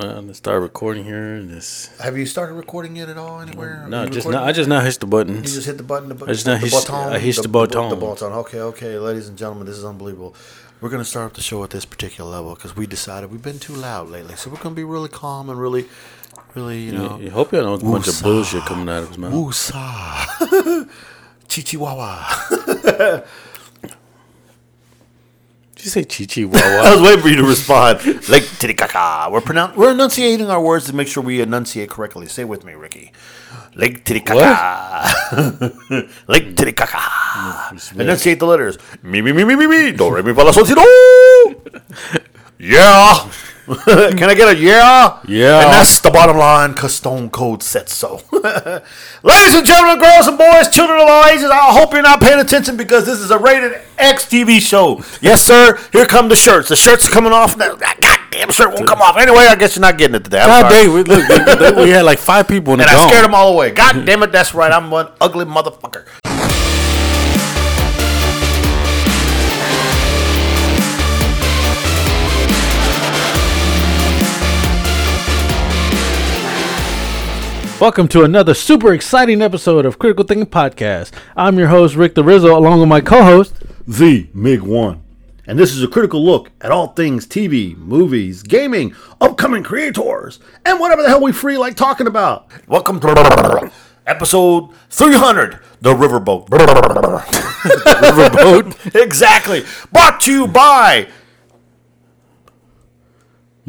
Well, let's start recording here. And this. Have you started recording it at all anywhere? No, Are you just recording? not. I just now hit the You buttons. just hit the button. The, bu- I just not the hit- button, I hit the button. The button. Okay, okay, ladies and gentlemen, this is unbelievable. We're gonna start up the show at this particular level because we decided we've been too loud lately, so we're gonna be really calm and really, really, you know, I hope you don't know a bunch of Woosah. bullshit coming out of his mouth. woosah, chichihuahua. Did you say Chichi I was waiting for you to respond. Like Titicaca. We're pronoun- We're enunciating our words to make sure we enunciate correctly. Say with me, Ricky. Lake Titicaca. Lake Titicaca. Mm, enunciate the letters. Me, me, me, me, me, me. Do, re, mi, fa, la, sol, si, do. Yeah. Can I get a yeah? Yeah. And that's the bottom line because Stone Cold said so. Ladies and gentlemen, girls and boys, children of all ages, I hope you're not paying attention because this is a rated X TV show. Yes, sir. Here come the shirts. The shirts are coming off. That goddamn shirt won't come off. Anyway, I guess you're not getting it today. I'm God sorry. dang, we, look, we, we had like five people in the And I scared them all away. God damn it, that's right. I'm one ugly motherfucker. Welcome to another super exciting episode of Critical Thinking Podcast. I'm your host Rick the Rizzo, along with my co-host. The Big 1. And this is a critical look at all things TV, movies, gaming, upcoming creators, and whatever the hell we free like talking about. Welcome to episode 300, The Riverboat. Riverboat? exactly. Brought to you by,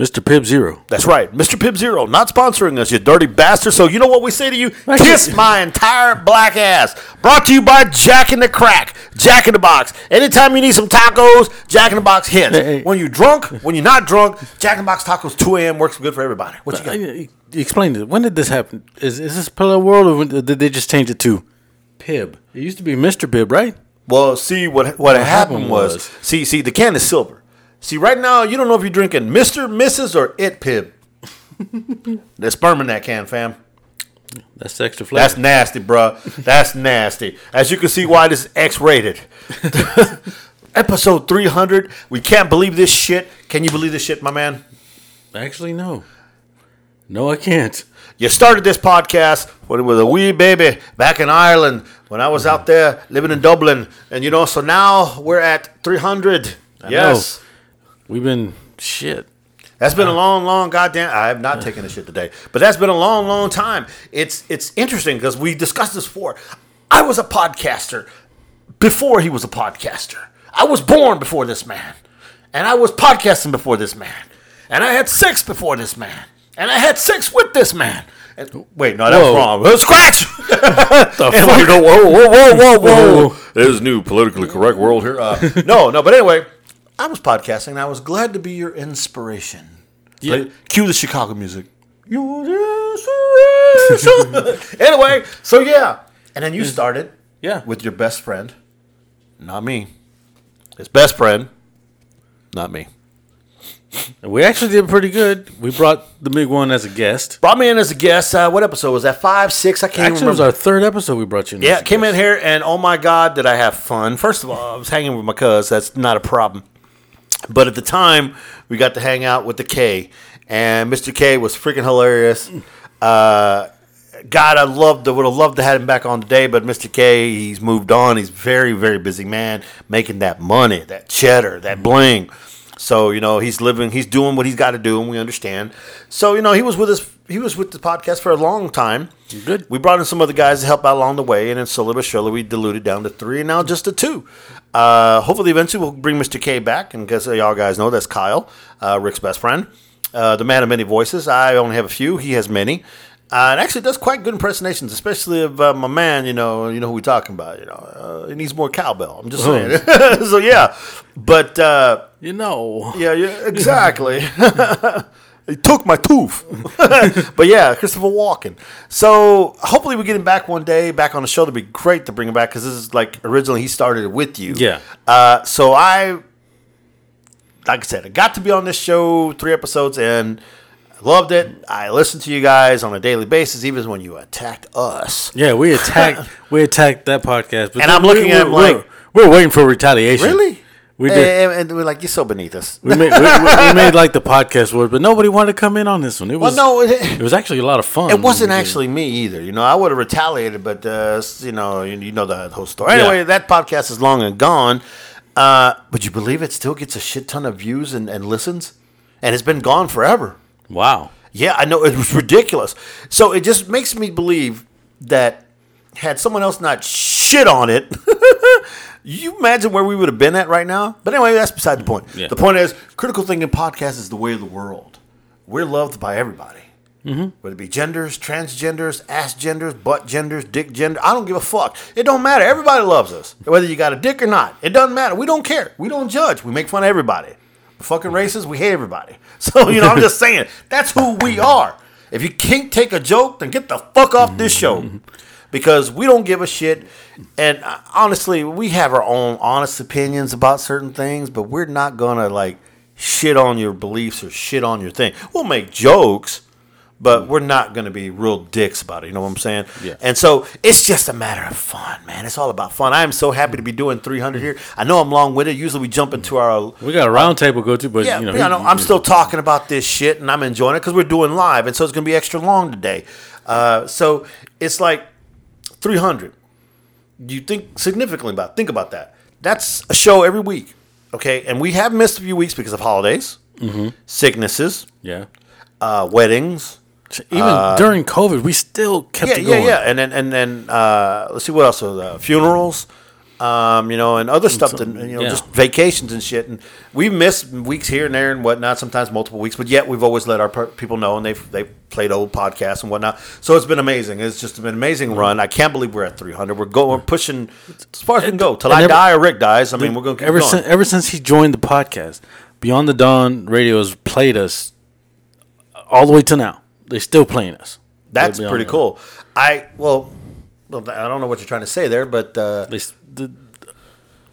Mr. Pibb Zero. that's right, Mr. Pibb Zero, not sponsoring us, you dirty bastard. So you know what we say to you? Kiss my entire black ass. Brought to you by Jack in the Crack, Jack in the Box. Anytime you need some tacos, Jack in the Box hits. Hey, hey. When you're drunk, when you're not drunk, Jack in the Box tacos 2 a.m. works good for everybody. What you got? Uh, Explain it. When did this happen? Is is this Pillow World, or when- did they just change it to Pibb? It used to be Mr. Pibb, right? Well, see what what, happened happened was, was- see see the can is silver. See right now you don't know if you're drinking Mister, Mrs. or It Pibb. There's sperm in that can, fam. That's extra flavor. That's nasty, bruh. That's nasty. As you can see, why this is X-rated. Episode 300. We can't believe this shit. Can you believe this shit, my man? Actually, no. No, I can't. You started this podcast when it was a wee baby back in Ireland when I was out there living in Dublin, and you know, so now we're at 300. yes. We've been shit. That's been a long, long goddamn. I have not taken a shit today, but that's been a long, long time. It's it's interesting because we discussed this before. I was a podcaster before he was a podcaster. I was born before this man, and I was podcasting before this man, and I had sex before this man, and I had sex with this man. And, wait, no, that was Whoa. wrong. Uh, Scratch. and we go, whoa, whoa, whoa, whoa, whoa. There's a new politically correct world here. Uh, no, no, but anyway, I was podcasting. and I was glad to be your inspiration. Yeah. Cue the Chicago music. Anyway, so yeah, and then you started, Yeah. with your best friend, not me. His best friend, not me. And we actually did pretty good. We brought the big one as a guest. Brought me in as a guest. Uh, what episode was that? Five, six? I can't Actually, it was our third episode we brought you in. Yeah, came guest. in here and oh my god, did I have fun? First of all, I was hanging with my cuz. That's not a problem. But at the time, we got to hang out with the K, and Mr. K was freaking hilarious. Uh, God, I loved would have loved to have him back on today, but Mr. K, he's moved on. He's very, very busy man, making that money, that cheddar, that bling. So you know he's living, he's doing what he's got to do, and we understand. So you know he was with us, he was with the podcast for a long time. Good. We brought in some other guys to help out along the way, and then slowly but surely we diluted down to three, and now just to two. Uh, hopefully, eventually we'll bring Mr. K back, and because y'all guys know that's Kyle, uh, Rick's best friend, uh, the man of many voices. I only have a few; he has many. Uh, and actually does quite good impersonations, especially of uh, my man. You know, you know who we're talking about. You know, uh, he needs more cowbell. I'm just saying. so yeah, but uh, You know. yeah, yeah, exactly. he took my tooth. but yeah, Christopher Walken. So hopefully we get him back one day, back on the show. It'd be great to bring him back because this is like originally he started it with you. Yeah. Uh, so I, like I said, I got to be on this show three episodes and I loved it. I listened to you guys on a daily basis, even when you attacked us. Yeah, we attacked we attacked that podcast. And I'm looking we- at him we're- like- we're, we're waiting for retaliation. Really? We and, did. and, and we're like, you're so beneath us. We made, we, we- made like the podcast word, but nobody wanted to come in on this one. It well, was no, it, it was actually a lot of fun. it wasn't actually me either. You know, I would have retaliated, but uh, you know, you, you know the whole story. Anyway, Yeah. that podcast is long and gone. Uh, but you believe it still gets a shit ton of views and, and listens, and it's been gone forever. Wow. Yeah, I know it was ridiculous. So it just makes me believe that had someone else not shit on it, you imagine where we would have been at right now. But anyway, that's beside the point. Yeah. The point is, critical thinking podcast is the way of the world. We're loved by everybody. Mm-hmm. Whether it be genders, transgenders, ass genders, butt genders, dick gender, I don't give a fuck. It don't matter. Everybody loves us, whether you got a dick or not. It doesn't matter. We don't care. We don't judge. We make fun of everybody. We're fucking racist. We hate everybody. So you know, I'm just saying that's who we are. If you can't take a joke, then get the fuck off this show. Because we don't give a shit. And uh, honestly, we have our own honest opinions about certain things, but we're not gonna like shit on your beliefs or shit on your thing. We'll make jokes, but we're not going to be real dicks about it. You know what I'm saying? Yeah. And so it's just a matter of fun, man. It's all about fun. I am so happy to be doing 300 here. I know I'm long winded. Usually we jump into our. We got a round table go to, but Yeah, you know, yeah, I he- know. I'm still talking about this shit and I'm enjoying it because we're doing live. And so it's going to be extra long today. Uh, so it's like 300. You think significantly about Think about that. That's a show every week. Okay. And we have missed a few weeks because of holidays, Mm-hmm. sicknesses, yeah. uh, weddings. Even during COVID, we still kept Uh, Yeah, it yeah, going. yeah. And then and then uh, let's see what else. So the funerals, um, you know, and other stuff. That, you know, yeah. just vacations and shit. And we missed weeks here and there and whatnot. Sometimes multiple weeks, but yet we've always let our per- people know, and they've they've played old podcasts and whatnot. So it's been amazing. It's just been an amazing run. I can't believe we're at 300. We're going. We're pushing as far as we can go till I every- die or Rick dies. I mean, we're going to keep ever going. since ever since he joined the podcast, Beyond the Dawn Radio has played us all the way to now. They're still playing us. That's pretty cool. I well, well, I don't know what you're trying to say there, but. Uh, They s- the-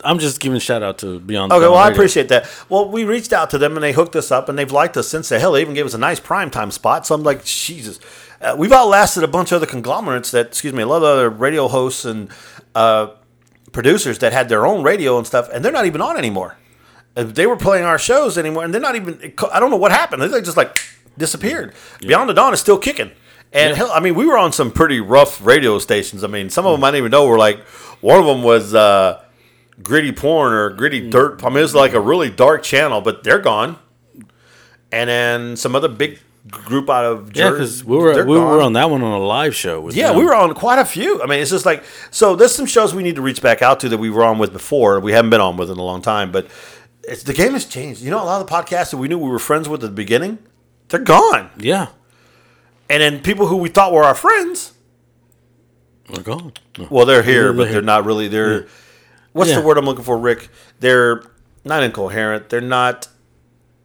I'm just giving shout out to Beyond. Okay, Dawn well, I Radio. appreciate that. Well, we reached out to them and they hooked us up and they've liked us since. The hell, they even gave us a nice prime time spot. So I'm like, Jesus, uh, we've outlasted a bunch of other conglomerates that, excuse me, a lot of other radio hosts and uh, producers that had their own radio and stuff, and they're not even on anymore. And they were playing our shows anymore, and they're not even. I don't know what happened. They just like disappeared. Beyond the Dawn is still kicking. And hell, I mean, we were on some pretty rough radio stations. I mean, some of them I didn't even know were like. One of them was. Uh, gritty porn or gritty dirt. I mean, it's like a really dark channel, but they're gone. And then some other big group out of Yeah, because we were we were on that one on a live show. With Yeah, them. we were on quite a few. I mean, it's just like so. There's some shows we need to reach back out to that we were on with before. We haven't been on with in a long time, but it's the game has changed. You know, a lot of the podcasts that we knew we were friends with at the beginning, they're gone. Yeah, And then people who we thought were our friends, we're gone. Well, they're here, They're but here. they're not really. They're what's Yeah. the word I'm looking for, Rick? They're not incoherent. They're not.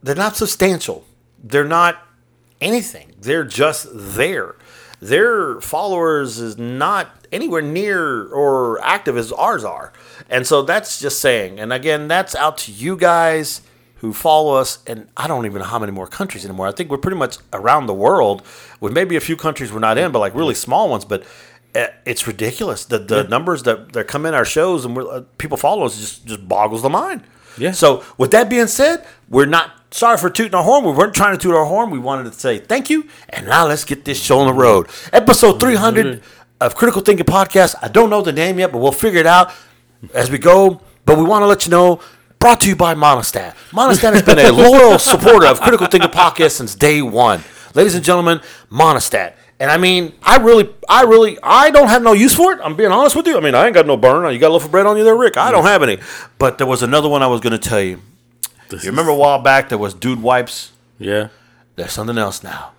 They're not substantial. They're not anything. They're just there. Their followers is not anywhere near or active as ours are, and so that's just saying. And again, that's out to you guys who follow us. And I don't even know how many more countries anymore. I think we're pretty much around the world, with maybe a few countries we're not in, but like really small ones. But uh, it's ridiculous. The the numbers that, that come in our shows and we're, uh, people follow us just just boggles the mind. Yeah. So with that being said, we're not sorry for tooting our horn. We weren't trying to toot our horn. We wanted to say thank you, and now let's get this show on the road. Episode three hundred of Critical Thinking Podcast. I don't know the name yet, but we'll figure it out as we go. But we want to let you know. Brought to you by Monistat. Monistat has been a loyal supporter of Critical Thinking Podcast since day one. Ladies and gentlemen, Monistat. And I mean, I really, I really, I don't have no use for it. I'm being honest with you. I mean, I ain't got no burn. You got a loaf of bread on you there, Rick? I don't have any. But there was another one I was going to tell you. This You remember a while back there was Dude Wipes? yeah. There's something else now.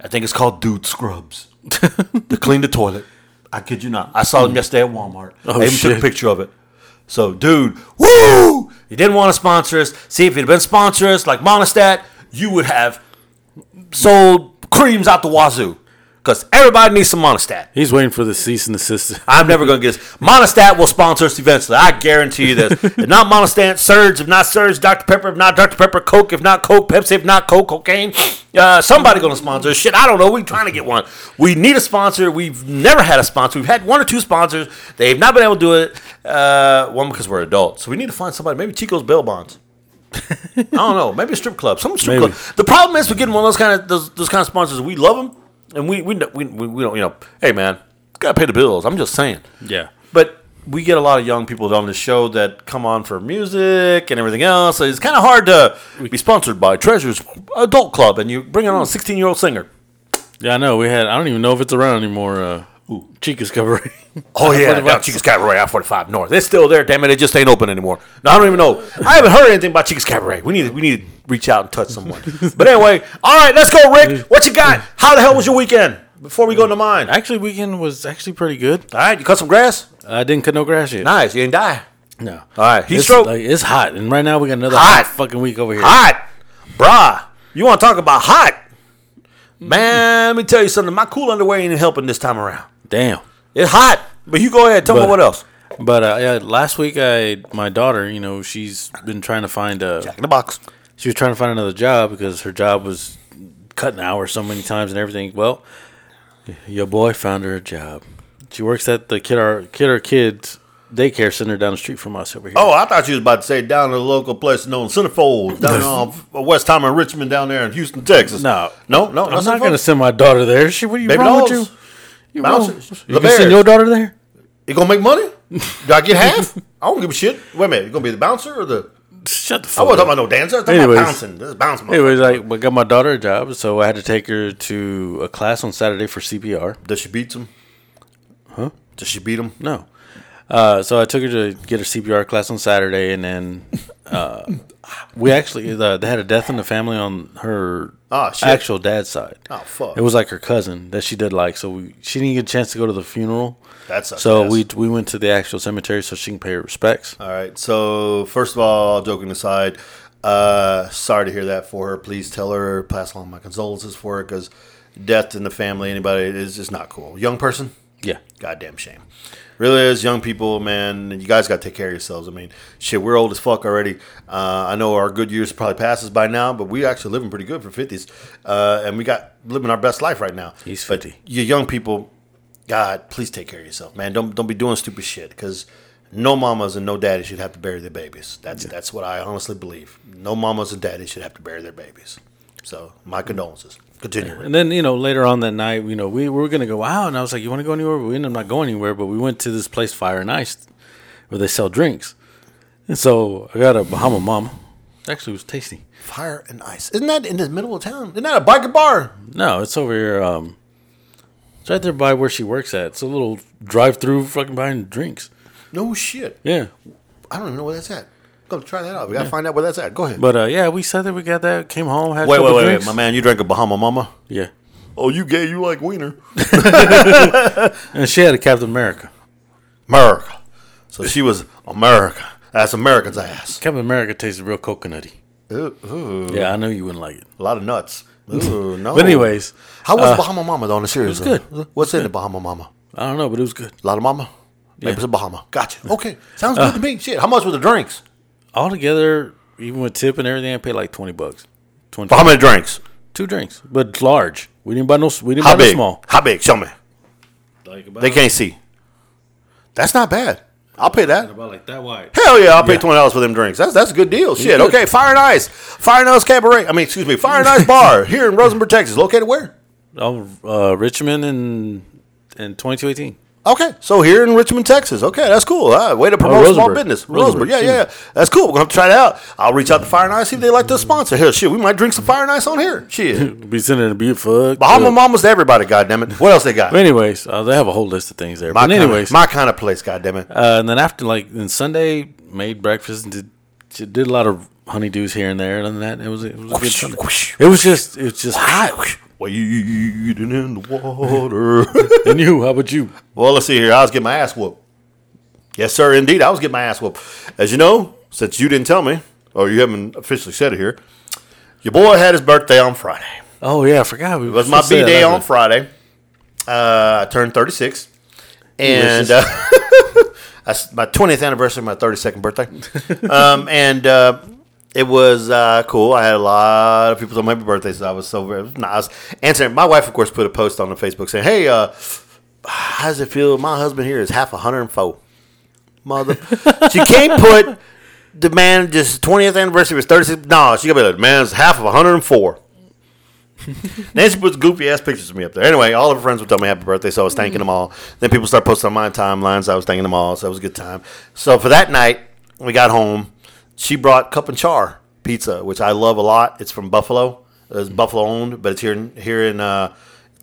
I think it's called Dude Scrubs. to clean the toilet. I kid you not. I saw them hmm. yesterday at Walmart. Oh, I even took a picture of it. So, dude, woo! You didn't want to sponsor us. See, if you'd been sponsor us like Monistat, you would have sold creams out the wazoo. Because everybody needs some Monistat. He's waiting for the cease and desist. I'm never going to get this. Monistat will sponsor us eventually. I guarantee you this. if not Monistat, Surge. If not Surge, Dr. Pepper. If not Dr. Pepper, Coke. If not Coke, Pepsi. If not Coke, cocaine. Uh, somebody going to sponsor. Shit, I don't know. We're trying to get one. We need a sponsor. We've never had a sponsor. We've had one or two sponsors. They've not been able to do it. Uh, one because we're adults, so we need to find somebody. Maybe Chico's bail bonds. I don't know. Maybe a strip club. Some strip Maybe. club. The problem is we're getting one of those kind of those, those kind of sponsors. We love them, and we we, we we we don't you know. Hey man, gotta pay the bills. I'm just saying. Yeah. But we get a lot of young people on the show that come on for music and everything else. So it's kind of hard to be sponsored by Treasures Adult Club, and you bring on a 16 year old singer. Yeah, I know. We had. I don't even know if it's around anymore. Uh, Chica's Cabaret. Oh yeah, I-45. Chica's Cabaret, I 45 North. It's still there. Damn it, it just ain't open anymore. No, I don't even know. I haven't heard anything about Chica's Cabaret. We need we need to reach out and touch someone. but anyway, all right, let's go, Rick. What you got? How the hell was your weekend? Before we go into mine. All actually, weekend was actually pretty good. All right, you cut some grass. I didn't cut no grass yet. Nice, you didn't die. No. All right, heat It's, stroke. like, it's hot, and right now we got another Hot. hot, fucking week over here. hot, brah. You want to talk about hot? Man, let me tell you something. My cool underwear ain't helping this time around. Damn. It's hot, but you go ahead. Tell me what else. But uh, yeah, last week I my daughter, you know, she's been trying to find a Jack in the box. she was trying to find another job because her job was cutting hours so many times and everything. Well, your boy found her a job. She works at the kid our kid our kids daycare center down the street from us over here. Oh, I thought you was about to say down to the local place known Centerfold, down off uh, Westheimer and Richmond, down there in Houston, Texas. No. no, no. I'm not going to send my daughter there. She, what are you Baby wrong dolls. with you? You, wrong? You can send your daughter there? You gonna make money? Do I get half? I don't give a shit. Wait a minute. You gonna be the bouncer or the? Shut the fuck. I wasn't up. talking about no dancer. I was talking Anyways. about bouncing. This is bounce. Anyways, like, I got my daughter a job, so I had to take her to a class on Saturday for CPR. Does she beat him? Huh? Does she beat him? No. Uh, so I took her to get her CPR class on Saturday, and then uh, we actually uh, they had a death in the family on her shit. actual dad's side. Oh fuck. It was like her cousin that she did like, so we, she didn't get a chance to go to the funeral. That sucks So ass. we we went to the actual cemetery so she can pay her respects. All right. So first of all, joking aside, uh, sorry to hear that for her. Please tell her, pass along my condolences for her, because death in the family, anybody is just not cool. Young person, Yeah, goddamn shame. Really is young people, man. You guys got to take care of yourselves. I mean, shit, we're old as fuck already. Uh, I know our good years probably passes by now, but we actually living pretty good for fifties, uh, and we got living our best life right now. He's But 50. you young people, God, please take care of yourself, man. Don't don't be doing stupid shit because no mamas and no daddies should have to bury their babies. That's that's what I honestly believe. No mamas and daddies should have to bury their babies. So my condolences. Continue. and then you know later on that night, you know we, we were gonna go out, and I was like, "You want to go anywhere?" But we ended up not going anywhere. But we went to this place, Fire and Ice, where they sell drinks. And so I got a Bahama Mama. Actually, it was tasty. Fire and ice. Isn't that in the middle of town? Isn't that a biker bar? No, it's over here. Um, it's right there by where she works at. It's a little drive-through, fucking buying drinks. No shit. Yeah, I don't even know where that's at. Go try that out. We gotta find out where that's at. Go ahead. but uh, yeah, we said that we got that. Came home, had wait, a wait, couple wait, wait, drinks. my man. You drank a Bahama Mama? Yeah, Oh, you gay? You like wiener? and she had a Captain America. America. So she was America. That's American's ass. Captain America tasted real coconutty. Ooh, ooh. Yeah, I knew you wouldn't like it. A lot of nuts. Ooh, no. But anyways, how was uh, Bahama Mama though? On the serious, it was note? What's in the Bahama Mama? I don't know, but it was good. A lot of Mama. Maybe Yeah. it's a Bahama. Gotcha. Okay, sounds good to me. Shit. How much were the drinks? Altogether, even with tip and everything, I paid like twenty bucks. Twenty. For how many drinks? Two drinks, but large. We didn't buy no. We didn't How buy no small. How big? Show me. Like about, They can't see. That's not bad. I'll pay that. about like that wide. Hell yeah, I'll pay Yeah. twenty dollars for them drinks. That's that's a good deal. Shit. Okay, Fire and Ice, Fire and Ice Cabaret. I mean, excuse me, Fire and Ice Bar here in Rosenberg, Texas. Located where? Oh, uh, Richmond and and twenty two eighteen. Okay, so here in Richmond, Texas. Okay, that's cool. Uh, way to promote small business. Rosenberg. Yeah, yeah, yeah. That's cool. We're gonna try it out. I'll reach out to Fire and Ice see if they like to sponsor. Hell, shit, we might drink some Fire and Ice on here. Shit, Be sending a beat fuck. Bahama uh, Mamas to everybody. God damn it. What else they got? But anyways, uh, they have a whole list of things there. My but anyways, my kind of place. God damn it. uh, and then after like then Sunday made breakfast and did did a lot of honeydews here and there. And then that it was it was a good Sunday. It was just it was just hot. Wading in the water. and you, how about you? Well, let's see here. I was getting my ass whooped. Yes, sir, indeed. I was getting my ass whooped. As you know, since you didn't tell me, or you haven't officially said it here, your boy had his birthday on Friday. Oh yeah, I forgot. We It was my B day on Friday. Uh, I turned 36. And uh, that's my 20th anniversary, my 32nd birthday. um, and uh, it was uh, cool. I had a lot of people tell me happy birthday, so I was so very. I answering. My wife, of course, put a post on the Facebook saying, "Hey, uh, how does it feel? My husband here is half a hundred and four. Mother, she can't put the man just twentieth anniversary was thirty six. No, she gotta be like, man's half of a hundred and four. Nancy puts goofy ass pictures of me up there. Anyway, all of her friends would tell me happy birthday, so I was thanking them all. Then people start posting on my timelines. I was thanking them all, so it was a good time. So for that night, we got home. She brought cup and char pizza, which I love a lot. It's from Buffalo. It's Buffalo owned, but it's here in, here in uh,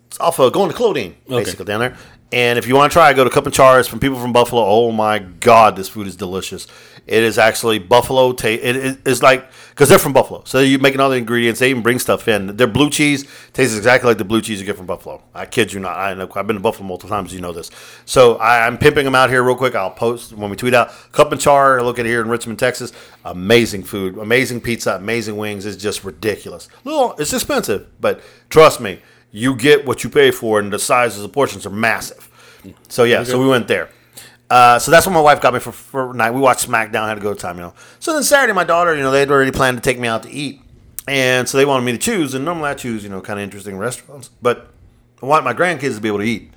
it's off of going to Clodine, basically down there. And if you want to try, it, go to Cup and Char. It's from people from Buffalo. Oh my God, this food is delicious. It is actually Buffalo. Ta- it, it- it's like because they're from Buffalo, so you're making all the ingredients. They even bring stuff in. Their blue cheese tastes exactly like the blue cheese you get from Buffalo. I kid you not. I know. I've been to Buffalo multiple times. You know this. So I, I'm pimping them out here real quick. I'll post when we tweet out Cup and Char. Look at here in Richmond, Texas. Amazing food, amazing pizza, amazing wings. It's just ridiculous. Little, it's expensive, but trust me, you get what you pay for, and the sizes of the portions are massive. So yeah, so we went there. Uh, so that's what my wife got me for, for night. We watched SmackDown, had a good time, you know. So then Saturday, my daughter, you know, they had already planned to take me out to eat, and so they wanted me to choose. And normally I choose, you know, kind of interesting restaurants, but I want my grandkids to be able to eat.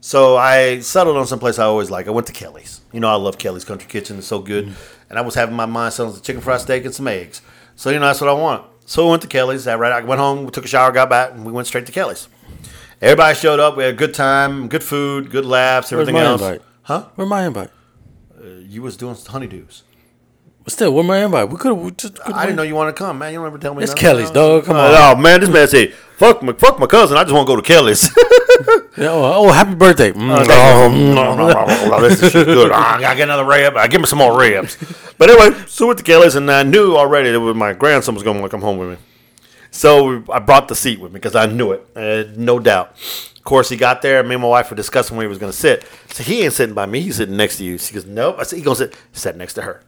So I settled on some place I always like. I went to Kelly's. You know, I love Kelly's Country Kitchen. It's so good. And I was having my mind set on the chicken fried steak and some eggs. So you know that's what I want. So we went to Kelly's. That right. I went home, took a shower, got back, and we went straight to Kelly's. Everybody showed up. We had a good time, good food, good laughs, everything else. invite? Huh? Where my invite? Uh, you was doing honeydews. But still, where my invite? We could have just. I didn't know you wanted to come, man. You don't ever tell me. It's nothing. Kelly's, dog. Come Uh, on. Oh man, this man said, "Fuck my, fuck my cousin. I just want to go to Kelly's." Yeah, oh, oh, happy birthday. Mm. Oh, no, no, no, no, this is good. Ah, I gotta get another rib. I give me some more ribs. But anyway, so with the Kellys, and I knew already that my grandson was going to come home with me. So I brought the seat with me because I knew it, uh, no doubt. Of course, he got there. Me and my wife were discussing where he was going to sit. So he ain't sitting by me. He's sitting next to you. She goes, nope. I said, he going to sit. Sat next to her.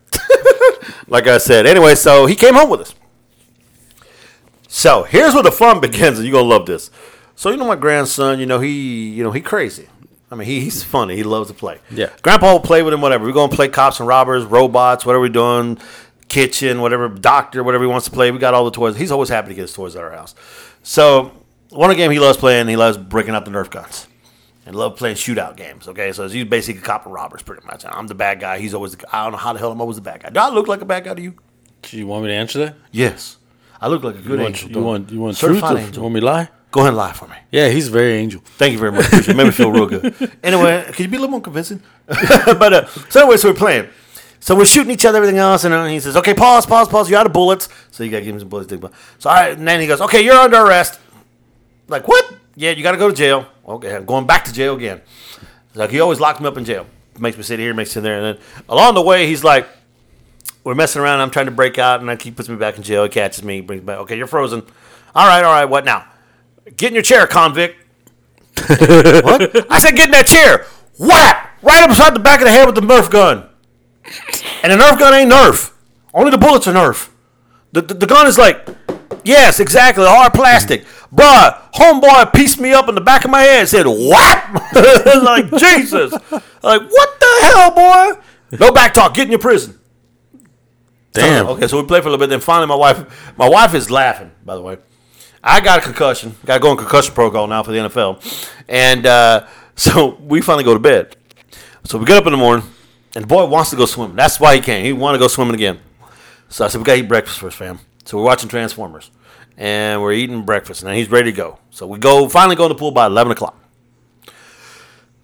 like I said. Anyway, so he came home with us. So here's where the fun begins, you're gonna love this. So you know my grandson, you know he, you know he crazy. I mean he, he's funny. He loves to play. Yeah. Grandpa will play with him. Whatever. We're gonna play cops and robbers, robots, whatever we're doing, kitchen, whatever, doctor, whatever he wants to play. We got all the toys. He's always happy to get his toys at our house. So one game he loves playing, he loves breaking out the Nerf guns. And love playing shootout games. Okay, so he's basically a cop and robbers, pretty much. I'm the bad guy. He's always. The, I don't know how the hell I'm always the bad guy. Do I look like a bad guy to you? Do you want me to answer that? Yes. I look like a good You want, angel. you don't want, you want truth? Or angel. you want me to lie? Go ahead and lie for me. Yeah, he's very angel. Thank you very much. It. Made me feel real good. Anyway, can you be a little more convincing? but uh, so anyway, so we're playing. So we're shooting each other, everything else, and then he says, "Okay, pause, pause, pause. You're out of bullets." So you got to give him some bullets. to think about. So I, and then he goes, "Okay, you're under arrest." Like what? Yeah, you got to go to jail. Okay, I'm going back to jail again. Like he always locked me up in jail. Makes me sit here, makes me sit there, and then along the way, he's like, "We're messing around. I'm trying to break out, and he puts me back in jail. He catches me, brings me back. Okay, you're frozen. All right, all right. What now? Get in your chair, convict." what? I said, get in that chair. Whap! Right up beside the back of the head with the Nerf gun. And the Nerf gun ain't Nerf. Only the bullets are Nerf. The, the, the gun is like, yes, exactly, hard plastic. Bruh, homeboy pieced me up in the back of my head and said, whap! like, Jesus. like, what the hell, boy? No back talk. Get in your prison. Damn. Okay, so we played for a little bit. Then finally, my wife, my wife is laughing. By the way, I got a concussion. Got to go in concussion protocol now for the NFL, and uh, so we finally go to bed. So we get up in the morning, and the boy wants to go swimming. That's why he came. He wanted to go swimming again. So I said, we got to eat breakfast first, fam. So we're watching Transformers, and we're eating breakfast, and he's ready to go. So we go finally go in the pool by eleven o'clock.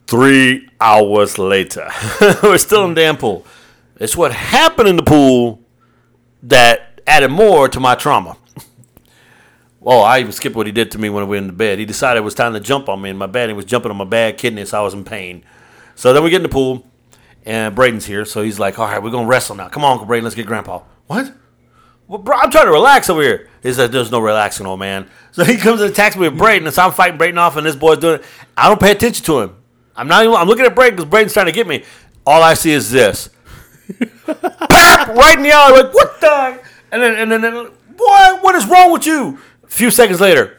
Three hours later, we're still in the damn pool. It's what happened in the pool that added more to my trauma. Oh, I even skipped what he did to me when we were in the bed. He decided it was time to jump on me in my bed. He was jumping on my bad kidney, so I was in pain. So then we get in the pool, and Braden's here. So he's like, all right, we're to wrestle now. Come on, Uncle Braden, let's get Grandpa. What? Well, bro, I'm trying to relax over here. He said, there's no relaxing, old man. So he comes and attacks me with Braden, and so I'm fighting Braden off, and this boy's doing it. I don't pay attention to him. I'm not even, I'm looking at Braden because Braden's trying to get me. All I see is this. Pap! Right in the eye, like, what the? And then, and then, and then, boy, what is wrong with you? A few seconds later,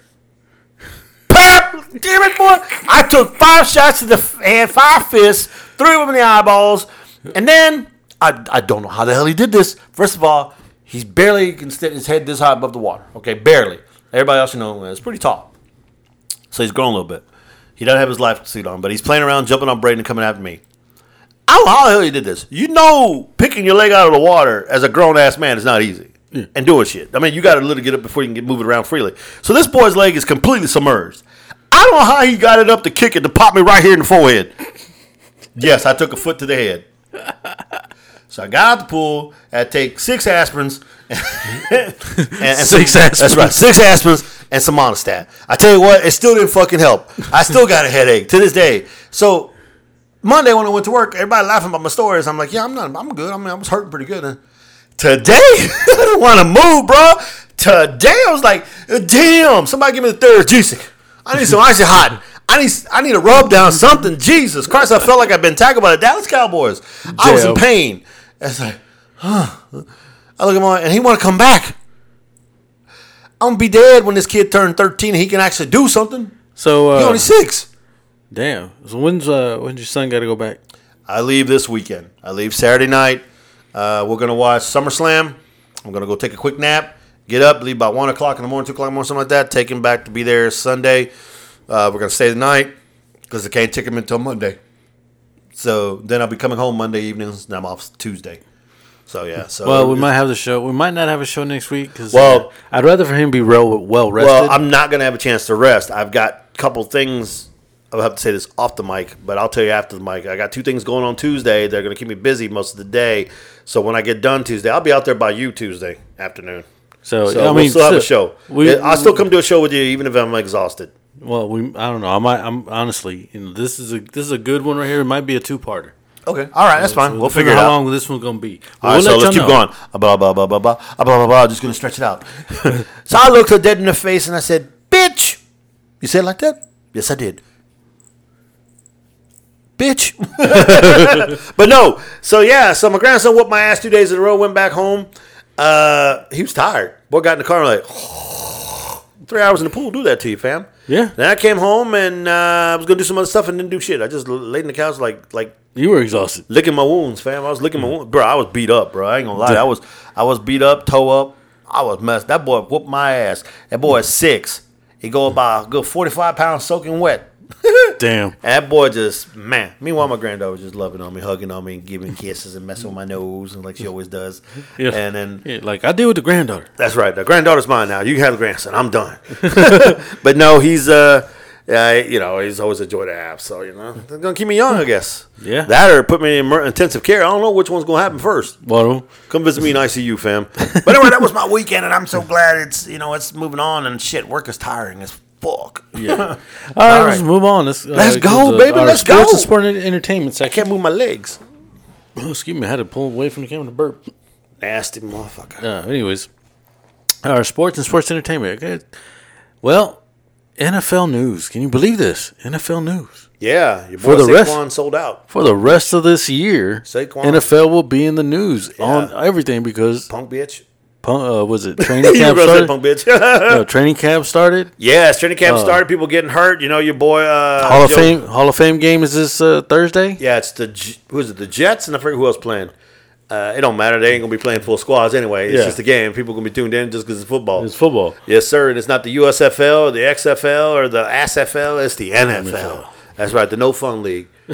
Pap! Damn it, boy! I took five shots to the f- hand, five fists, three of them in the eyeballs, and then I, I don't know how the hell he did this. First of all, He's barely can stick his head this high above the water. Okay, barely. Everybody else you know is pretty tall. So he's grown a little bit. He doesn't have his life suit on, but he's playing around, jumping on Braden, and coming after me. I don't know how the hell he did this. You know, picking your leg out of the water as a grown ass man is not easy. And doing shit. I mean, you got to literally get up before you can get moving around freely. So this boy's leg is completely submerged. I don't know how he got it up to kick it to pop me right here in the forehead. Yes, I took a foot to the head. So I got out the pool, I take six aspirins. and, and Six some- That's aspirins. right, six aspirins and some monistat. I tell you what, it still didn't fucking help. I still got a headache to this day. So Monday when I went to work, everybody laughing about my stories. I'm like, yeah, I'm not, I'm good. I mean, I was hurting pretty good. And today, I don't want to move, bro. Today, I was like, damn, somebody give me the third juicy. I need some icy hot. I need, I need a rub down something. Jesus Christ, I felt like I've been tackled by the Dallas Cowboys. I was in pain. It's like, huh. I look at my, and he want to come back. I'm gonna be dead when this kid turned 13 and he can actually do something. So uh, only six. damn. So when's uh when's your son got to go back? I leave this weekend. I leave Saturday night. Uh, we're gonna watch SummerSlam. I'm gonna go take a quick nap, get up, leave about one o'clock in the morning, two o'clock in the morning, something like that. Take him back to be there Sunday. Uh, we're gonna stay the night because I can't take him until Monday. So then I'll be coming home Monday evenings, and I'm off Tuesday. So yeah. So Well, we might have the show. We might not have a show next week because Well- I'd rather for him be real well rested. Well, I'm not going to have a chance to rest. I've got a couple things. I'll have to say this off the mic, but I'll tell you after the mic. I got two things going on Tuesday. They're going to keep me busy most of the day. So when I get done Tuesday, I'll be out there by you Tuesday afternoon. so, So I mean, we'll still have a show. We, I'll still come to a show with you, even if I'm exhausted. Well, we I don't know. I might. I'm honestly, you know, this is a this is a good one right here. It might be a two parter. Okay, all right, that's fine. We'll figure it how long this one's gonna be. All right, we'll so let let's keep going. Blah blah blah blah blah blah blah blah. Just gonna stretch it out. so I looked her dead in the face and I said, "Bitch." You said it like that? Yes, I did. Bitch. but no. So yeah. So my grandson whooped my ass two days in a row. Went back home. Uh, he was tired. Boy got in the car and like three hours in the pool. Do that to you, fam. Yeah. Then I came home and uh, I was gonna do some other stuff and didn't do shit. I just laid in the couch like like You were exhausted. licking my wounds, fam. I was licking my wounds, bro. I was beat up, bro. I ain't gonna lie. I was, I was beat up, toe up. I was messed. That boy whooped my ass. That boy is six. He go about a good forty five pounds soaking wet. Damn. That boy just man. Meanwhile, my granddaughter was just loving on me, hugging on me, and giving kisses and messing with my nose, and like she always does. Yeah. And then Yeah, like I deal with the granddaughter. that's right. The granddaughter's mine now. You can have the grandson. I'm done. but no, he's uh, yeah, you know, he's always a joy to have. So you know, they're gonna keep me young, I guess. Yeah. That or put me in intensive care. I don't know which one's gonna happen first. Well, Come visit me in ICU, fam. But anyway, that was my weekend, and I'm so glad it's you know it's moving on. And shit, work is tiring as fuck. yeah. All right, All let's move on. Let's, uh, Let's go, the- baby, let's sports go. and sport and entertainment I can't move my legs. Oh, excuse me, I had to pull away from the camera to burp. Nasty motherfucker. Uh, anyways, our sports and sports entertainment. Okay. Well, NFL news. Can you believe this? NFL news. Yeah, your boy For the Saquon rest- sold out. For the rest of this year, Saquon. NFL will be in the news on everything because Punk bitch. Uh, was it training camp started? punk bitch. Uh, training camp started. yes, training camp started. People getting hurt. You know your boy. Uh, Hall of Joe- Fame Hall of Fame game is this uh, Thursday. Yeah, it's the who is it? The Jets and I forget who else playing. Uh, it don't matter. They ain't gonna be playing full squads anyway. It's Yeah. just a game. People gonna be tuned in just because it's football. It's football. Yes, sir. And it's not the USFL or the XFL or the SFL. It's the NFL. That's right, the No Fun League.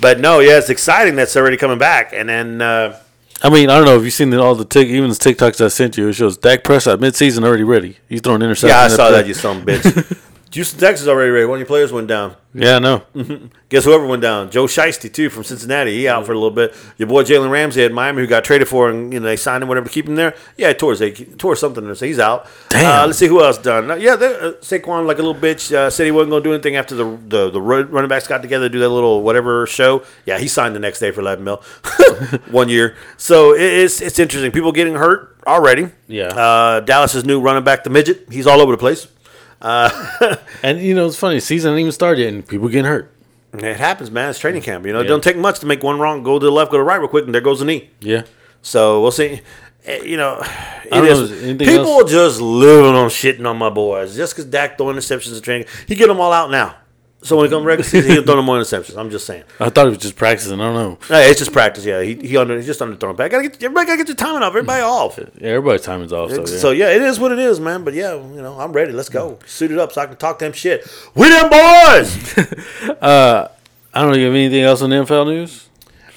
but no, yeah, it's exciting. That's already coming back. And then uh, I mean, I don't know if you've seen the, all the tic, even the TikToks I sent you. It shows Dak Prescott midseason already ready. He's throwing interceptions. yeah, I saw the- that. You of bitch. Houston, Texas already ready. One of your players went down. Yeah, I know. Guess whoever went down? Joe Shiesty too from Cincinnati. He out for a little bit. Your boy Jalen Ramsey at Miami, who got traded for, and you know they signed him whatever to keep him there. Yeah, he tore his tore something, so he's out. Damn. Uh, let's see who else done. Uh, yeah, they- uh, Saquon like a little bitch uh, said he wasn't going to do anything after the, the the running backs got together to do that little whatever show. Yeah, he signed the next day for eleven mil, one year. So it, it's it's interesting. People getting hurt already. Yeah. Uh, Dallas's new running back, the midget. He's all over the place. And you know, it's funny. Season ain't even started yet, and people getting hurt. It happens, man. It's training camp. You know, it don't take much to make one wrong. Go to the left, go to the right real quick, and there goes the knee. Yeah. So we'll see. Eh, You know, it know, people else? just living on shitting on my boys. Just because Dak throw interceptions in training, he get them all out now. So when it comes to regular season, he'll throw no more interceptions. I'm just saying. I thought he was just practicing. I don't know. Hey, it's just practice. Yeah, he, he under he's just back. Gotta get everybody gotta get your timing off. Everybody mm. off. Yeah, everybody's timing's off. So, yeah. So yeah, it is what it is, man. But yeah, you know, I'm ready. Let's go. Mm. Suit it up so I can talk them shit. We them boys. Uh, I don't know. You have anything else on the NFL news?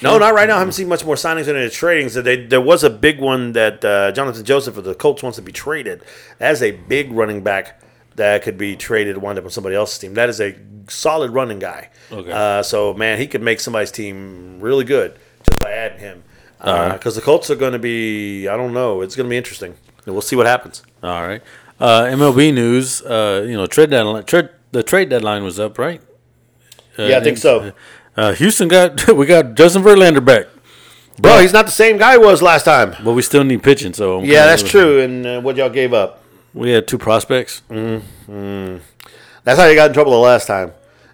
no, not right now. I haven't seen much more signings than the tradings. They, there was a big one that uh, Jonathan Joseph of the Colts wants to be traded. Is a big running back that could be traded, wind up on somebody else's team. That is a solid running guy. Okay. Uh, so man, he could make somebody's team really good just by adding him. Because the Colts are going to be, I don't know, it's going to be interesting. We'll see what happens. All right. Uh, MLB news. Uh, you know, trade deadline. Trade, the trade deadline was up, right? Uh, Yeah, I think so. Uh, Houston got we got Justin Verlander back, Bro, he's not the same guy he was last time. but we still need pitching. So I'm Yeah, that's true. And uh, what y'all gave up? We had two prospects. That's how you got in trouble the last time.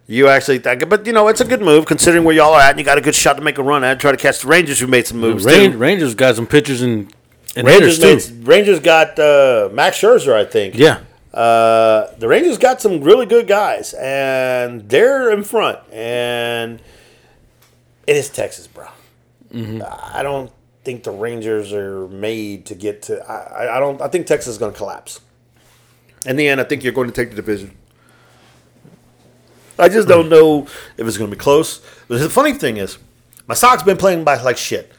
You actually, but you know, it's a good move considering where y'all are at, and you got a good shot to make a run at. Try to catch the Rangers, who made some moves. Ran- too. Rangers got some pitchers and, and Rangers, hitters too. made, Rangers got uh, Max Scherzer, I think. Yeah, Uh, the Rangers got some really good guys, and they're in front. And it is Texas, bro. I don't think the Rangers are made to get to. I, I- I don't. I think Texas is going to collapse. In the end, I think you're going to take the division. I just don't know if it's going to be close. But the funny thing is, my Sox been playing by like shit.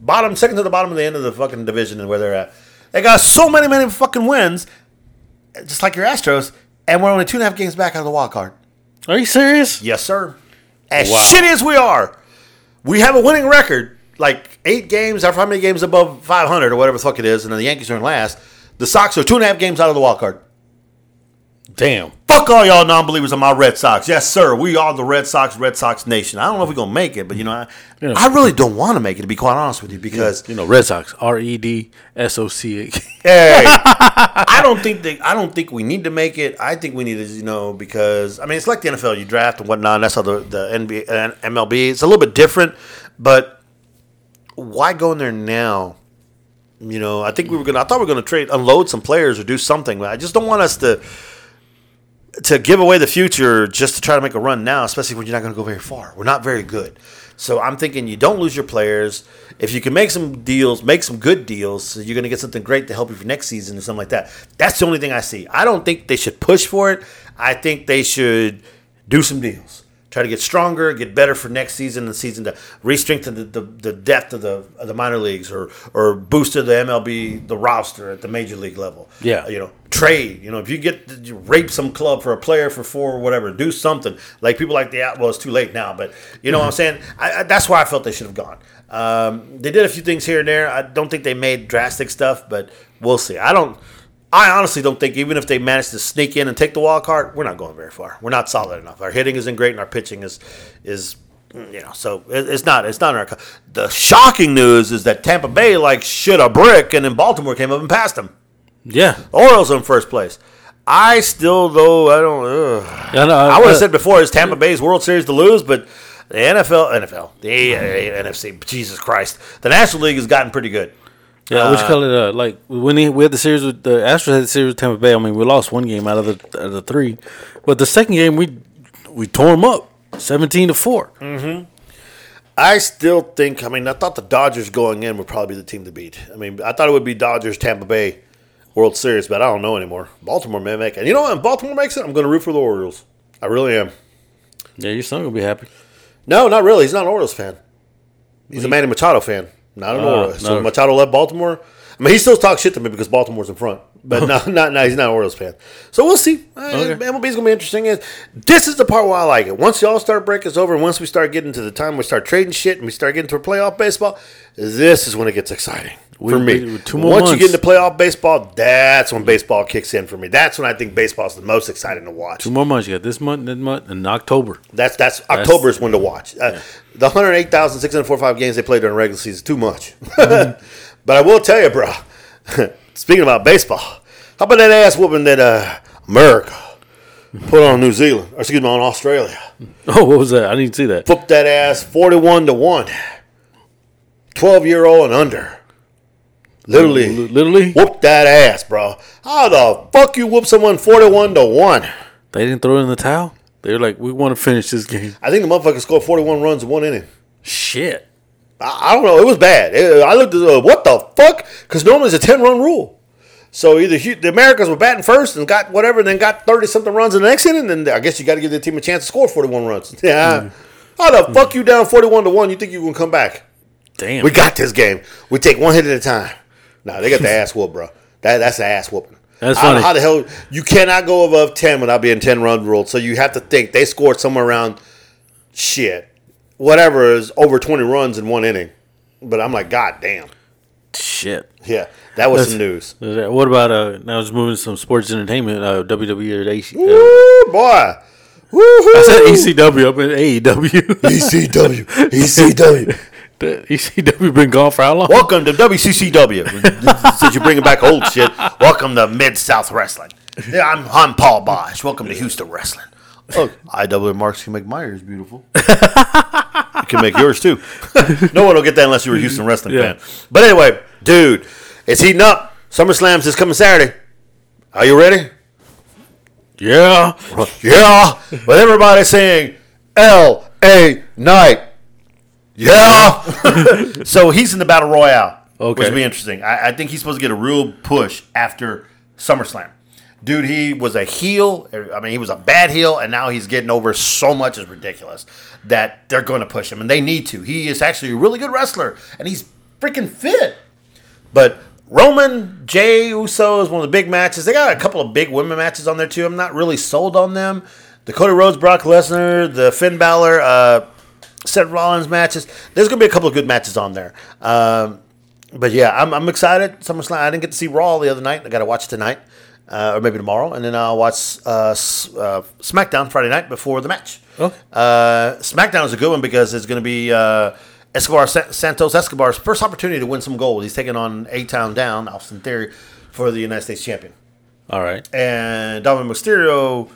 Bottom, second to the bottom of the end of the fucking division and where they're at. They got so many, many fucking wins, just like your Astros, and we're only two and a half games back out of the wild card. are you serious? Yes, sir. As Wow. shitty as we are, we have a winning record, like eight games, or how many games above 500 or whatever the fuck it is, and then the Yankees are in last. The Sox are two and a half games out of the wild card. Damn. Fuck all y'all non-believers on my Red Sox. Yes, sir. We are the Red Sox, Red Sox nation. I don't know if we're gonna make it, but you know, I. I really don't want to make it to be quite honest with you because You know, Red Sox. R E D S O C A. Hey, I don't think that I don't think we need to make it. I think we need to, you know, because I mean it's like the NFL. You draft and whatnot. And that's how the the NBA and uh, MLB. It's a little bit different, but why go in there now? You know, I think we were gonna. I thought we were gonna trade, unload some players or do something. But I just don't want us to to give away the future just to try to make a run now, especially when you're not going to go very far. We're not very good. So I'm thinking you don't lose your players. If you can make some deals, make some good deals, so you're going to get something great to help you for next season or something like that. That's the only thing I see. I don't think they should push for it. I think they should do some deals. Try to get stronger, get better for next season and season to re-strengthen the, the, the depth of the of the minor leagues or or boost to the MLB the roster at the major league level. Yeah. you know, trade. You know, if you get you rape some club for a player for four or whatever, do something. Like people like the well, it's too late now, but you know what I'm saying. I, I, that's why I felt they should have gone. Um, they did a few things here and there. I don't think they made drastic stuff, but we'll see. I don't. I honestly don't think even if they manage to sneak in and take the wild card, we're not going very far. We're not solid enough. Our hitting isn't great, and our pitching is is you know so it, it's not it's not in our. co- The shocking news is that Tampa Bay like shit a brick, and then Baltimore came up and passed them. Yeah. Orioles in first place. I still though I don't. Yeah, no, I would uh, have said before it's Tampa Bay's World Series to lose, but the NFL, NFL, the uh, NFC, Jesus Christ, the National League has gotten pretty good. Yeah, you call it? Uh, like when he, we had the series with the Astros had the series with Tampa Bay. I mean, we lost one game out of the out of the three, but the second game we we tore them up, seventeen to four. I still think. I mean, I thought the Dodgers going in would probably be the team to beat. I mean, I thought it would be Dodgers, Tampa Bay, World Series, but I don't know anymore. Baltimore may make it. You know what? If Baltimore makes it, I'm going to root for the Orioles. I really am. Yeah, your son will be happy. No, not really. He's not an Orioles fan. He's a Manny Machado fan, not an Oh, Orioles. So no. Machado left Baltimore. I mean, he still talks shit to me because Baltimore's in front, but no, not, no, he's not an Orioles fan. So we'll see. Uh, Okay. MLB's gonna be interesting. Is this is the part where I like it. Once the All Star break is over, and once we start getting to the time we start trading shit and we start getting to playoff baseball, this is when it gets exciting for We- me. we- two more once you get into playoff baseball, that's when baseball kicks in for me. That's when I think baseball's the most exciting to watch. Two more months. You got this month, that month, and October. That's that's October is when to watch. Uh, The 108,645 games they played during the regular season is too much. but I will tell you, bro. Speaking about baseball, how about that ass whooping that uh, America put on New Zealand, or excuse me, on Australia? Oh, what was that? I didn't see that. Whooped that ass 41 to one. 12 year old and under. Literally Literally, whooped that ass, bro. How the fuck you whoop someone 41 to one? they didn't throw in the towel. They're like, we want to finish this game. I think the motherfucker scored 41 runs in one inning. Shit. I, I don't know. It was bad. It- I looked at uh, what the fuck? Because normally it's a 10 run rule. So either Hu- the Americans were batting first and got whatever, and then got 30 something runs in the next inning, and then I guess you got to give the team a chance to score 41 runs. Yeah. How the fuck you down 41 to 1? You think you can come back? Damn. We got this game. We take one hit at a time. Nah, they got the ass whoop, bro. That, that's the ass whooping. That's I don't know funny. How the hell you cannot go above ten without being ten run ruled? So you have to think they scored somewhere around shit, whatever is over twenty runs in one inning. But I'm like, God damn, Shit. yeah, that was That's- some news. What about uh? Now it's moving to some sports entertainment. Uh, WWE or AC. Uh, boy, Woo-hoo. I said ECW. I meant AEW. ECW, ECW. The ECW been gone for how long? Welcome to WCCW. Since you're bringing back old shit, welcome to Mid South Wrestling. Yeah, I'm, I'm Paul Boesch. Welcome to Houston Wrestling. Look, IW marks can make my ears beautiful. you can make yours too. no one will get that unless you're a Houston Wrestling Yeah. fan. But anyway, dude, it's heating up. SummerSlam's this coming Saturday. Are you ready? Yeah. Yeah. But everybody's saying L.A. Knight. Yeah. so he's in the Battle Royale. Which Okay. will be interesting. I, I think he's supposed to get a real push after SummerSlam. Dude, he was a heel. I mean, he was a bad heel, and now he's getting over so much is ridiculous that they're going to push him, and they need to. He is actually a really good wrestler, and he's freaking fit. But Roman, Jey Uso is one of the big matches. They got a couple of big women matches on there too. I'm not really sold on them. the Cody Rhodes, Brock Lesnar, the Finn Balor, uh, Seth Rollins matches. There's gonna be a couple of good matches on there. Um, but yeah, I'm, I'm excited. SummerSlam. I didn't get to see Raw the other night. I got to watch tonight, uh, or maybe tomorrow, and then I'll watch uh, S- uh, SmackDown Friday night before the match. Okay. Uh, SmackDown is a good one because it's going to be uh, Escobar Sa- Santos Escobar's first opportunity to win some gold. He's taking on A Town Down, Austin Theory, for the United States champion. All right. And Dominik Mysterio,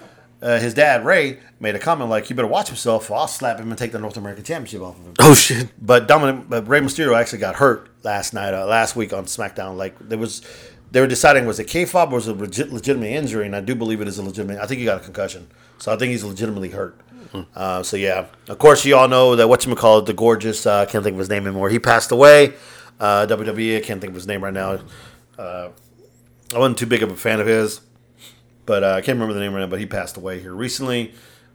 uh, his dad Rey, made a comment like, "You better watch himself, or I'll slap him and take the North American Championship off of him." Oh shit. But Dominik, but Rey Mysterio actually got hurt last night, uh, last week on SmackDown. Like there was, they were deciding was it kayfabe or was it a legit, legitimate injury, and I do believe it is a legitimate. I think he got a concussion, so I think he's legitimately hurt. Uh, so yeah, of course you all know that what you call it, the gorgeous. Uh, I can't think of his name anymore. He passed away. Uh, WWE, I can't think of his name right now. Uh, I wasn't too big of a fan of his, but uh, I can't remember the name right now. But he passed away here recently.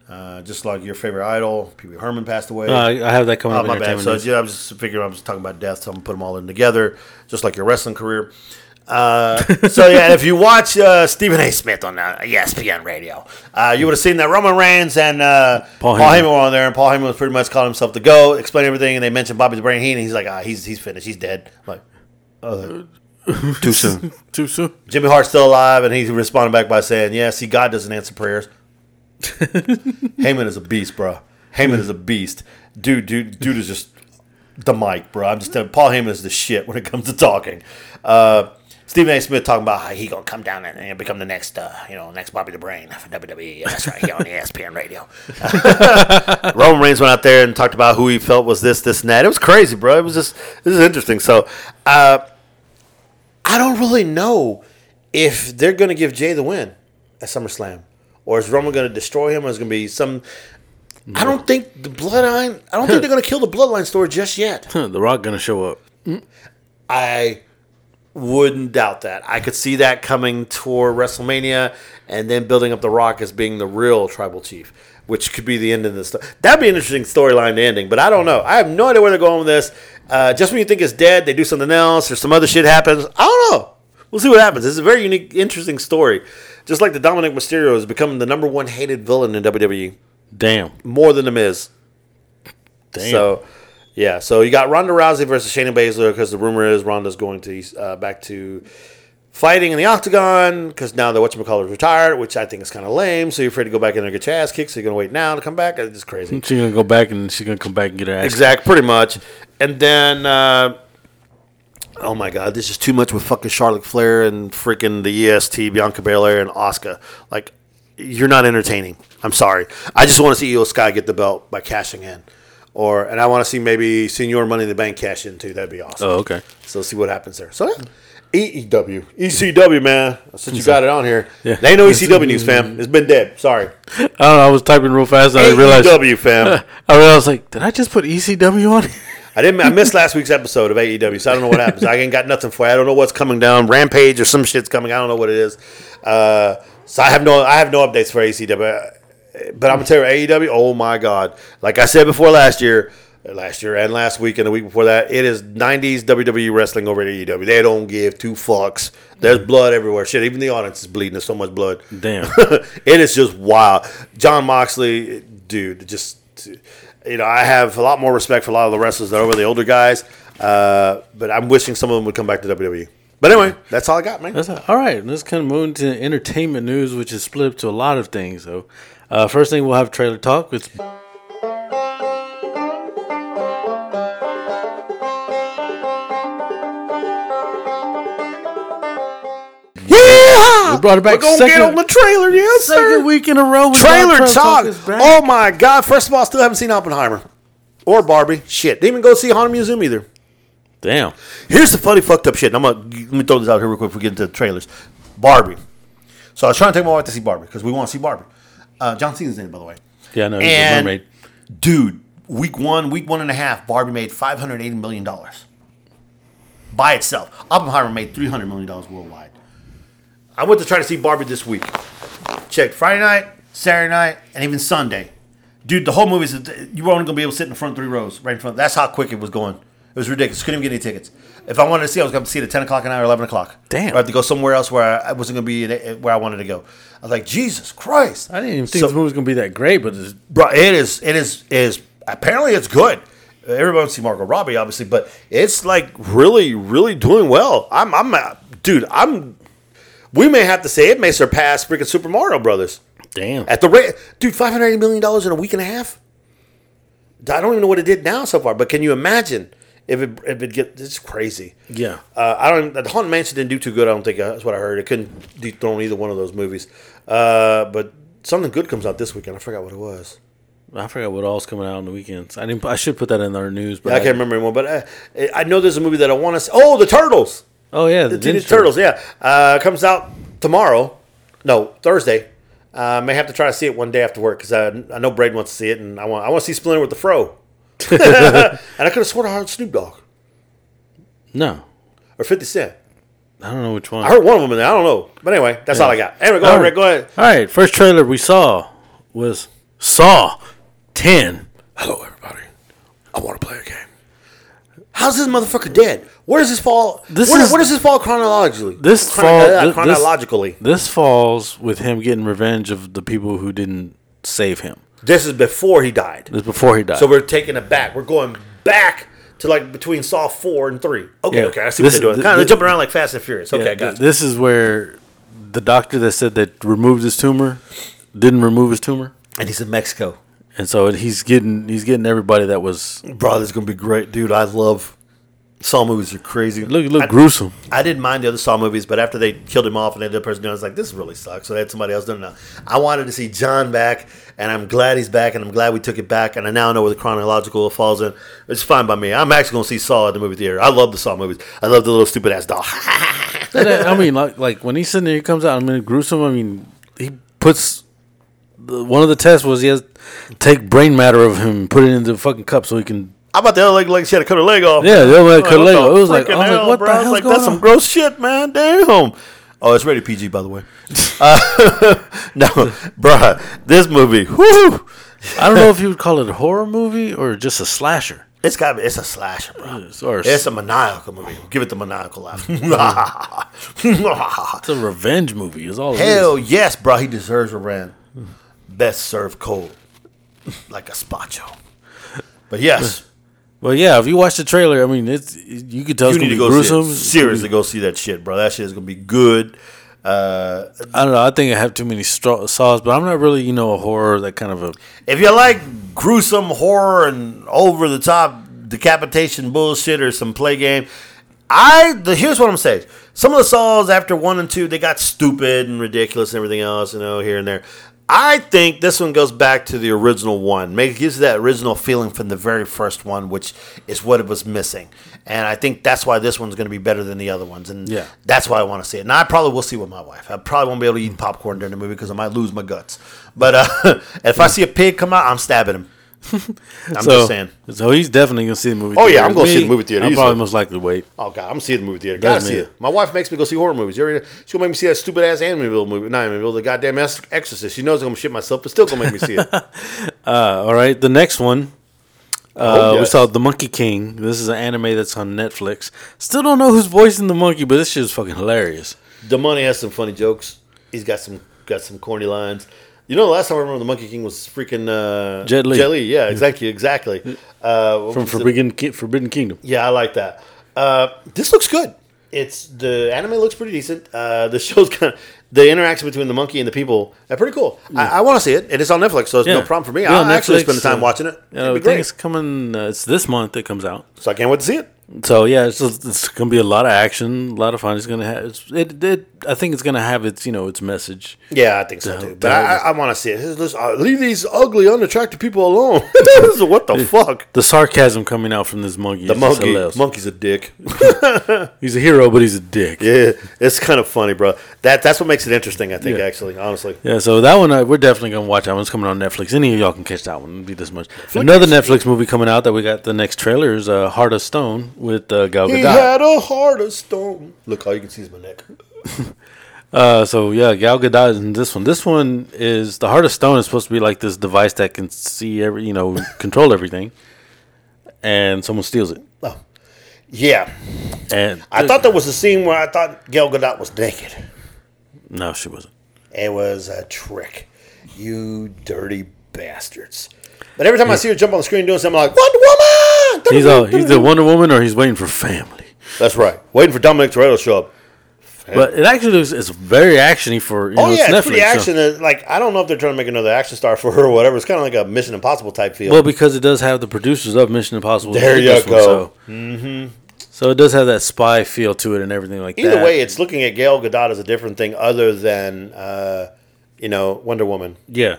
Uh, just like your favorite idol, Pee Wee Herman passed away. Uh, I have that coming Oh, up. my bad. So yeah, I was just figuring I was talking about death, so I'm gonna put them all in together, just like your wrestling career. Uh, so yeah, if you watch uh, Stephen A. Smith on uh, ESPN Radio, uh, you would have seen that Roman Reigns and uh, Paul, Paul Heyman. Heyman. were on there, and Paul Heyman was pretty much calling himself the GOAT, explaining everything, and they mentioned Bobby the Brain Heenan. He's like, ah, he's he's finished, he's dead. I'm like, oh, too soon. Too soon. Jimmy Hart's still alive, and he responded back by saying, "Yeah, see, God doesn't answer prayers." Heyman is a beast, bro. Heyman is a beast, dude. Dude, dude is just the mic, bro. I'm just telling. Paul Heyman is the shit when it comes to talking. Uh, Stephen A. Smith talking about how he gonna come down and, and become the next, uh, you know, next Bobby the Brain for WWE. Yeah, that's right, here on ESPN Radio. Roman Reigns went out there and talked about who he felt was this, this, and that. It was crazy, bro. It was just this is interesting. So, uh, I don't really know if they're going to give Jay the win at SummerSlam, or is Roman going to destroy him, or is going to be some. I don't think the bloodline. I don't think they're going to kill the bloodline story just yet. the Rock gonna show up. I wouldn't doubt that. I could see that coming toward WrestleMania, and then building up the Rock as being the real tribal chief, which could be the end of the story. That'd be an interesting storyline ending, but I don't know. I have no idea where they're going with this. Uh, just when you think it's dead, they do something else, or some other shit happens. I don't know. We'll see what happens. It's a very unique, interesting story. Just like the Dominik Mysterio has become the number one hated villain in WWE, Damn. more than the Miz. Damn. So, yeah. So you got Ronda Rousey versus Shayna Baszler because the rumor is Ronda's going to uh, back to fighting in the octagon because now the whatchamacallit is retired, which I think is kind of lame. So you're afraid to go back in there and get your ass kicked. So you're going to wait now to come back. It's just crazy. she's gonna go back and she's gonna come back and get her ass. exact, pretty much. And then, uh, oh my God, this is too much with fucking Charlotte Flair and freaking the EST, Bianca Belair and Asuka. Like, you're not entertaining. I'm sorry. I just want to see Iyo Sky get the belt by cashing in. Or and I want to see maybe Senior Money in the Bank cash in too. That'd be awesome. Oh, okay. So see what happens there. So yeah. EEW, ECW, man. Since you got it on here, Yeah. they ain't no ECW news, fam. It's been dead. Sorry. I don't know. I was typing real fast. And I realized. AEW, fam. I realized like, did I just put ECW on? I didn't. I missed last week's episode of AEW, so I don't know what happens. I ain't got nothing for you. I don't know what's coming down. Rampage or some shit's coming. I don't know what it is. Uh, so I have no. I have no updates for ACW. But I'm gonna tell you, AEW. Oh my god! Like I said before last year, last year and last week and the week before that, it is '90s WWE wrestling over at AEW. They don't give two fucks. There's blood everywhere. Shit, even the audience is bleeding. There's so much blood. Damn. it is just wild. Jon Moxley, dude, just you know, I have a lot more respect for a lot of the wrestlers that are over the older guys. Uh, but I'm wishing some of them would come back to WWE. But anyway, that's all I got, man. That's all right. Let's kind of move into entertainment news, which is split up to a lot of things. So, uh, first thing we'll have trailer talk. It's We brought it back We're gonna second- get on the trailer, yes, second sir. week in a row. Trailer talk. Oh my god! First of all, I still haven't seen Oppenheimer or Barbie. Shit, didn't even go see Haunted Museum either. damn. Here's the funny fucked up shit. and I'm gonna let me throw this out here real quick before we get into the trailers. Barbie. So I was trying to take my wife to see Barbie because we want to see Barbie. Uh, John Cena's in it, by the way. Yeah, I know. And mermaid. dude, week one, week one and a half, Barbie made five hundred eighty million dollars by itself. Oppenheimer made three hundred million dollars worldwide. I went to try to see Barbie this week. Checked Friday night, Saturday night, and even Sunday. Dude, the whole movie is you were only gonna be able to sit in the front three rows, right in front. That's how quick it was going. It was ridiculous. Couldn't even get any tickets. If I wanted to see, I was going to see it at ten o'clock at night or eleven o'clock. Damn. I had to go somewhere else where I wasn't going to be in, where I wanted to go. I was like, Jesus Christ! I didn't even think So- this movie was gonna be that great, but it's, Bro, it is. It is. Is apparently it's good. Everybody wants to see Margot Robbie, obviously, but it's like really, really doing well. I'm, I'm, uh, dude. I'm. We may have to say it may surpass freaking Super Mario Brothers damn. at the rate, dude. Five hundred eighty million dollars in a week and a half. I don't even know what it did now so far, but can you imagine if it if it get? It's crazy. yeah. Uh, I don't. The Haunted Mansion didn't do too good. I don't think uh, that's what I heard. It couldn't dethrone either one of those movies. Uh, but something good comes out this weekend. I forgot what it was. I forgot what all's coming out on the weekends. I didn't. I should put that in our news, but I can't remember anymore, but uh, I know there's a movie that I want to see. Oh, the Turtles, Oh yeah, the, the Teenage Ninja Turtles. Yeah, uh, comes out tomorrow. No, Thursday. Uh, I may have to try to see it one day after work because I, I know Braden wants to see it, and I want I want to see Splinter with the Fro. and I could have sworn I heard Snoop Dogg No, or Fifty Cent. I don't know which one. I heard one of them in there. I don't know, but anyway, that's all I got. Anyway, go All ahead, right. Rick. Go ahead. All right, first trailer we saw was Saw Ten. Hello, everybody. I want to play a game. How's this motherfucker dead? Where does this fall? This where, is- where does this fall chronologically? This Chrono- fall- uh, thi- this- chronologically. This falls with him getting revenge of the people who didn't save him. This is before he died. This is before he died. So we're taking it back. We're going back to like between Saw four and three. Okay, Yeah. okay, I see This- what they're doing. Kind of jumping around like Fast and Furious. Okay, Yeah, I got th- this is where the doctor that said that removed his tumor didn't remove his tumor, And he's in Mexico. And so he's getting he's getting everybody that was Bro, this is gonna be great, dude. I love Saw movies. Are crazy. look look I, gruesome. I didn't mind the other Saw movies, but after they killed him off and they did the person, I was like, this really sucks. So they had somebody else doing it now. I wanted to see John back, and I'm glad he's back, and I'm glad we took it back, and I now know where the chronological falls in. It's fine by me. I'm actually gonna see Saw at the movie theater. I love the Saw movies. I love the little stupid ass doll. I I mean, like, like when he's sitting there, he comes out. I mean, gruesome. I mean, he puts the, one of the tests was he has to take brain matter of him, and put it into the fucking cup so he can. How about the other leg? Like she had to cut her leg off. Yeah, the other leg cut her leg off. It was like- I was like, hell, what the? I was like, that's some gross shit, man. Damn. Oh, it's rated PG, by the way. Uh, no, bruh, this movie, whoo, I don't know if you would call it a horror movie or just a slasher. it's got it's a slasher, bro. It's, or It's a maniacal movie. Give it the maniacal laugh. it's a revenge movie. Is all. is. Hell yes, bro. He deserves a revenge. Best served cold, like a spacho. But yes, Well, yeah. If you watch the trailer, I mean, it's you could tell you it's need to go gruesome. see it. Seriously, go see that shit, bro. That shit is gonna be good. Uh, I don't know. I think I have too many straw- saws, but I'm not really, you know, a horror that kind of a. if you like gruesome horror and over the top decapitation bullshit or some play game, I the here's what I'm saying. Some of the saws after one and two, they got stupid and ridiculous and everything else, you know, here and there. I think this one goes back to the original one. Maybe gives you that original feeling from the very first one, which is what it was missing. And I think that's why this one's going to be better than the other ones. And Yeah. that's why I want to see it. And I probably will see it with my wife. I probably won't be able to eat popcorn during the movie because I might lose my guts. But uh, if I see a pig come out, I'm stabbing him. I'm so, just saying. So he's definitely gonna see the movie. Oh, yeah. I'm gonna see the movie theater I'm probably most likely wait. Oh god, I'm seeing the movie theater. Gotta see it. My wife makes me go see horror movies. You already, she'll make me see that stupid ass Amityville movie. Not Amityville, the goddamn Ex- Exorcist. She knows I'm gonna shit myself, but still gonna make me see it. Uh, all right, the next one. Uh, Oh, We saw The Monkey King. This is an anime that's on Netflix. Still don't know who's voicing the monkey, but this shit is fucking hilarious. the money has some funny jokes. He's got some got some corny lines. You know, the last time I remember the Monkey King was freaking uh, Jet Li. Jet Li, yeah, exactly, exactly. Uh, From Forbidden, Ki- Forbidden Kingdom. Yeah, I like that. Uh, this looks good. It's the anime looks pretty decent. Uh, the show's kind of the interaction between the monkey and the people are pretty cool. I, I want to see it, and it's on Netflix, so it's no Yeah. problem for me. Yeah, I'll actually Netflix, spend the time uh, watching it. Yeah, I be think great. it's coming. Uh, it's this month it comes out. So I can't wait to see it. So yeah, it's, just, it's gonna be a lot of action, a lot of fun. It's gonna have it, it. I think it's gonna have its you know its message. Yeah, I think so too. But I, I, want to see it. Uh, leave these ugly, unattractive people alone. what the fuck? The sarcasm coming out from this monkey. The monkey, monkey's a dick. He's a hero, but he's a dick. yeah, it's kind of funny, bro. That that's what makes it interesting. I think, Yeah. actually, honestly. Yeah, so that one uh, we're definitely gonna watch. That one's coming on Netflix. Any of y'all can catch that one. It'll be this much. Another Netflix movie coming out that we got the next trailer is uh, Heart of Stone with uh, Gal He Gadot. had a heart of stone. Look, all you can see is my neck. Uh, so yeah, Gal Gadot is in this one. This one is the Heart of Stone is supposed to be like this device that can see every, you know, control everything, and someone steals it. Oh, yeah. And I thought there was a scene where I thought Gal Gadot was naked. no, she wasn't. It was a trick. You dirty bastards. But every time I see her jump on the screen doing something I'm like, Wonder Woman! He's a, he's the Wonder Woman, or he's waiting for family. That's right. Waiting for Dominic Toretto to show up. But it actually looks it's very actiony for you know, Oh yeah, it's Netflix. pretty action. Uh, Like I don't know if they're trying to make another action star for her or whatever. It's kind of like a Mission Impossible type feel. Well, because it does have the producers of Mission Impossible. There you this one, go. So, mm-hmm. so it does have that spy feel to it and everything like Either that. Either way, it's looking at Gail Gadot as a different thing other than uh, you know Wonder Woman. yeah,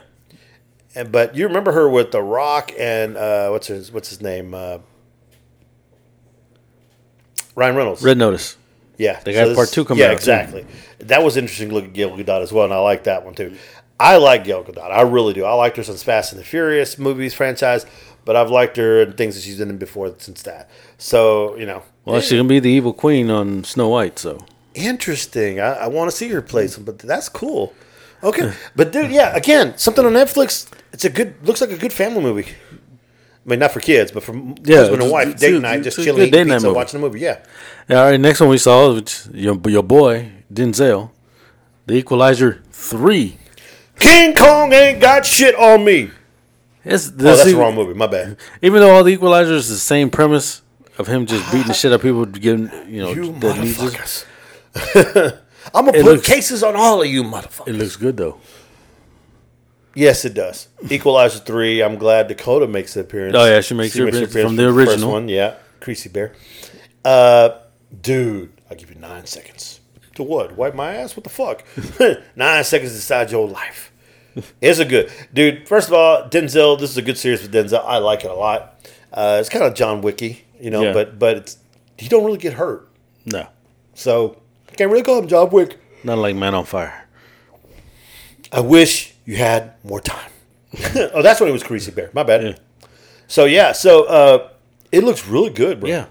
And, but you remember her with The Rock and uh, what's his what's his name? Uh, Ryan Reynolds. Red Notice. Yeah, They got this- part two coming Yeah, out, exactly. That was interesting to look at Gail Gadot as well, and I like that one too. I like Gail Gadot. I really do. I liked her since Fast and the Furious movies franchise, but I've liked her and things that she's in before since that. So you know, Well, she's gonna be the evil queen on Snow White. So interesting. I, I want to see her play some, but that's cool. Okay, but dude, yeah, again, something on Netflix. It's a good. Looks like a good family movie. I mean, not for kids, but for Yeah, husband and wife, it's date night, just chilling, eating pizza, movie. watching a movie. Yeah. yeah, all right. Next one we saw, which your your boy Denzel, The Equalizer three. King Kong ain't got shit on me. It's, Oh, that's see, the wrong movie. My bad. Even though all the Equalizers is the same premise of him just beating the shit out of people, getting you know You motherfuckers. I'm gonna It put looks- cases on all of you motherfuckers. It looks good though. yes, it does. Equalizer three. I'm glad Dakota makes an appearance. Oh, yeah, she makes her appearance from the for first original. one. Yeah, Creasy Bear. Uh, dude, I'll give you nine seconds. To what? Wipe my ass? What the fuck? nine seconds to decide your life. It's a good dude. First of all, Denzel. This is a good series with Denzel. I like it a lot. Uh, it's kind of John Wicky, you know, Yeah. but but it's he don't really get hurt, No, so Can't really call him John Wick. not like Man on Fire. I wish you had more time. oh, that's when it was Creasy Bear. My bad. Yeah. So yeah, so uh, it looks really good, bro. Yeah,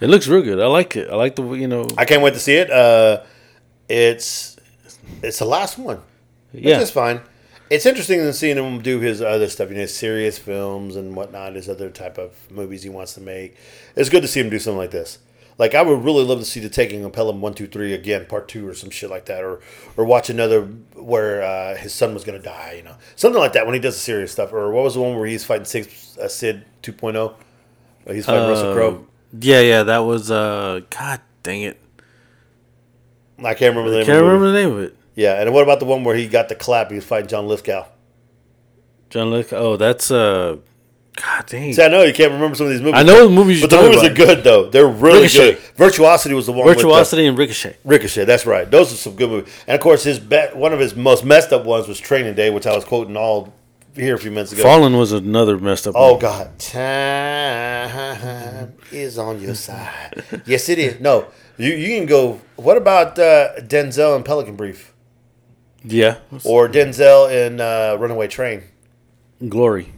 it looks real good. I like it. I like the you know. I can't wait to see it. Uh, it's it's the last one. yeah, Which is fine. It's interesting to seeing him do his other stuff, you know, his serious films and whatnot, his other type of movies he wants to make. It's good to see him do something like this. Like I would really love to see the Taking of Pelham One Two Three again, Part Two or some shit like that, or or watch another where uh, his son was gonna die, you know, something like that when he does the serious stuff. Or what was the one where he's fighting Six, uh, Sid 2.0? Uh, He's fighting Russell Crowe. yeah, yeah. That was uh. God dang it! I can't remember the name. Can't of remember the name of it. Yeah, and what about the one where he got the clap? He was fighting John Lithgow. John Lithgow. Oh, that's uh. God dang. See, I know you can't remember some of these movies. I know the movies but the movies about. are good though. They're really Ricochet. good. Virtuosity was the one. with the- Virtuosity and Ricochet. Ricochet, that's right. Those are some good movies. And of course, his one of his most messed up ones was Training Day, which I was quoting all here a few minutes ago. Fallen was another messed up. Oh one. God, time is on your side. yes, it is. No, you you can go. What about uh, Denzel and Pelican Brief, Yeah. or Denzel in uh, Runaway Train? Glory.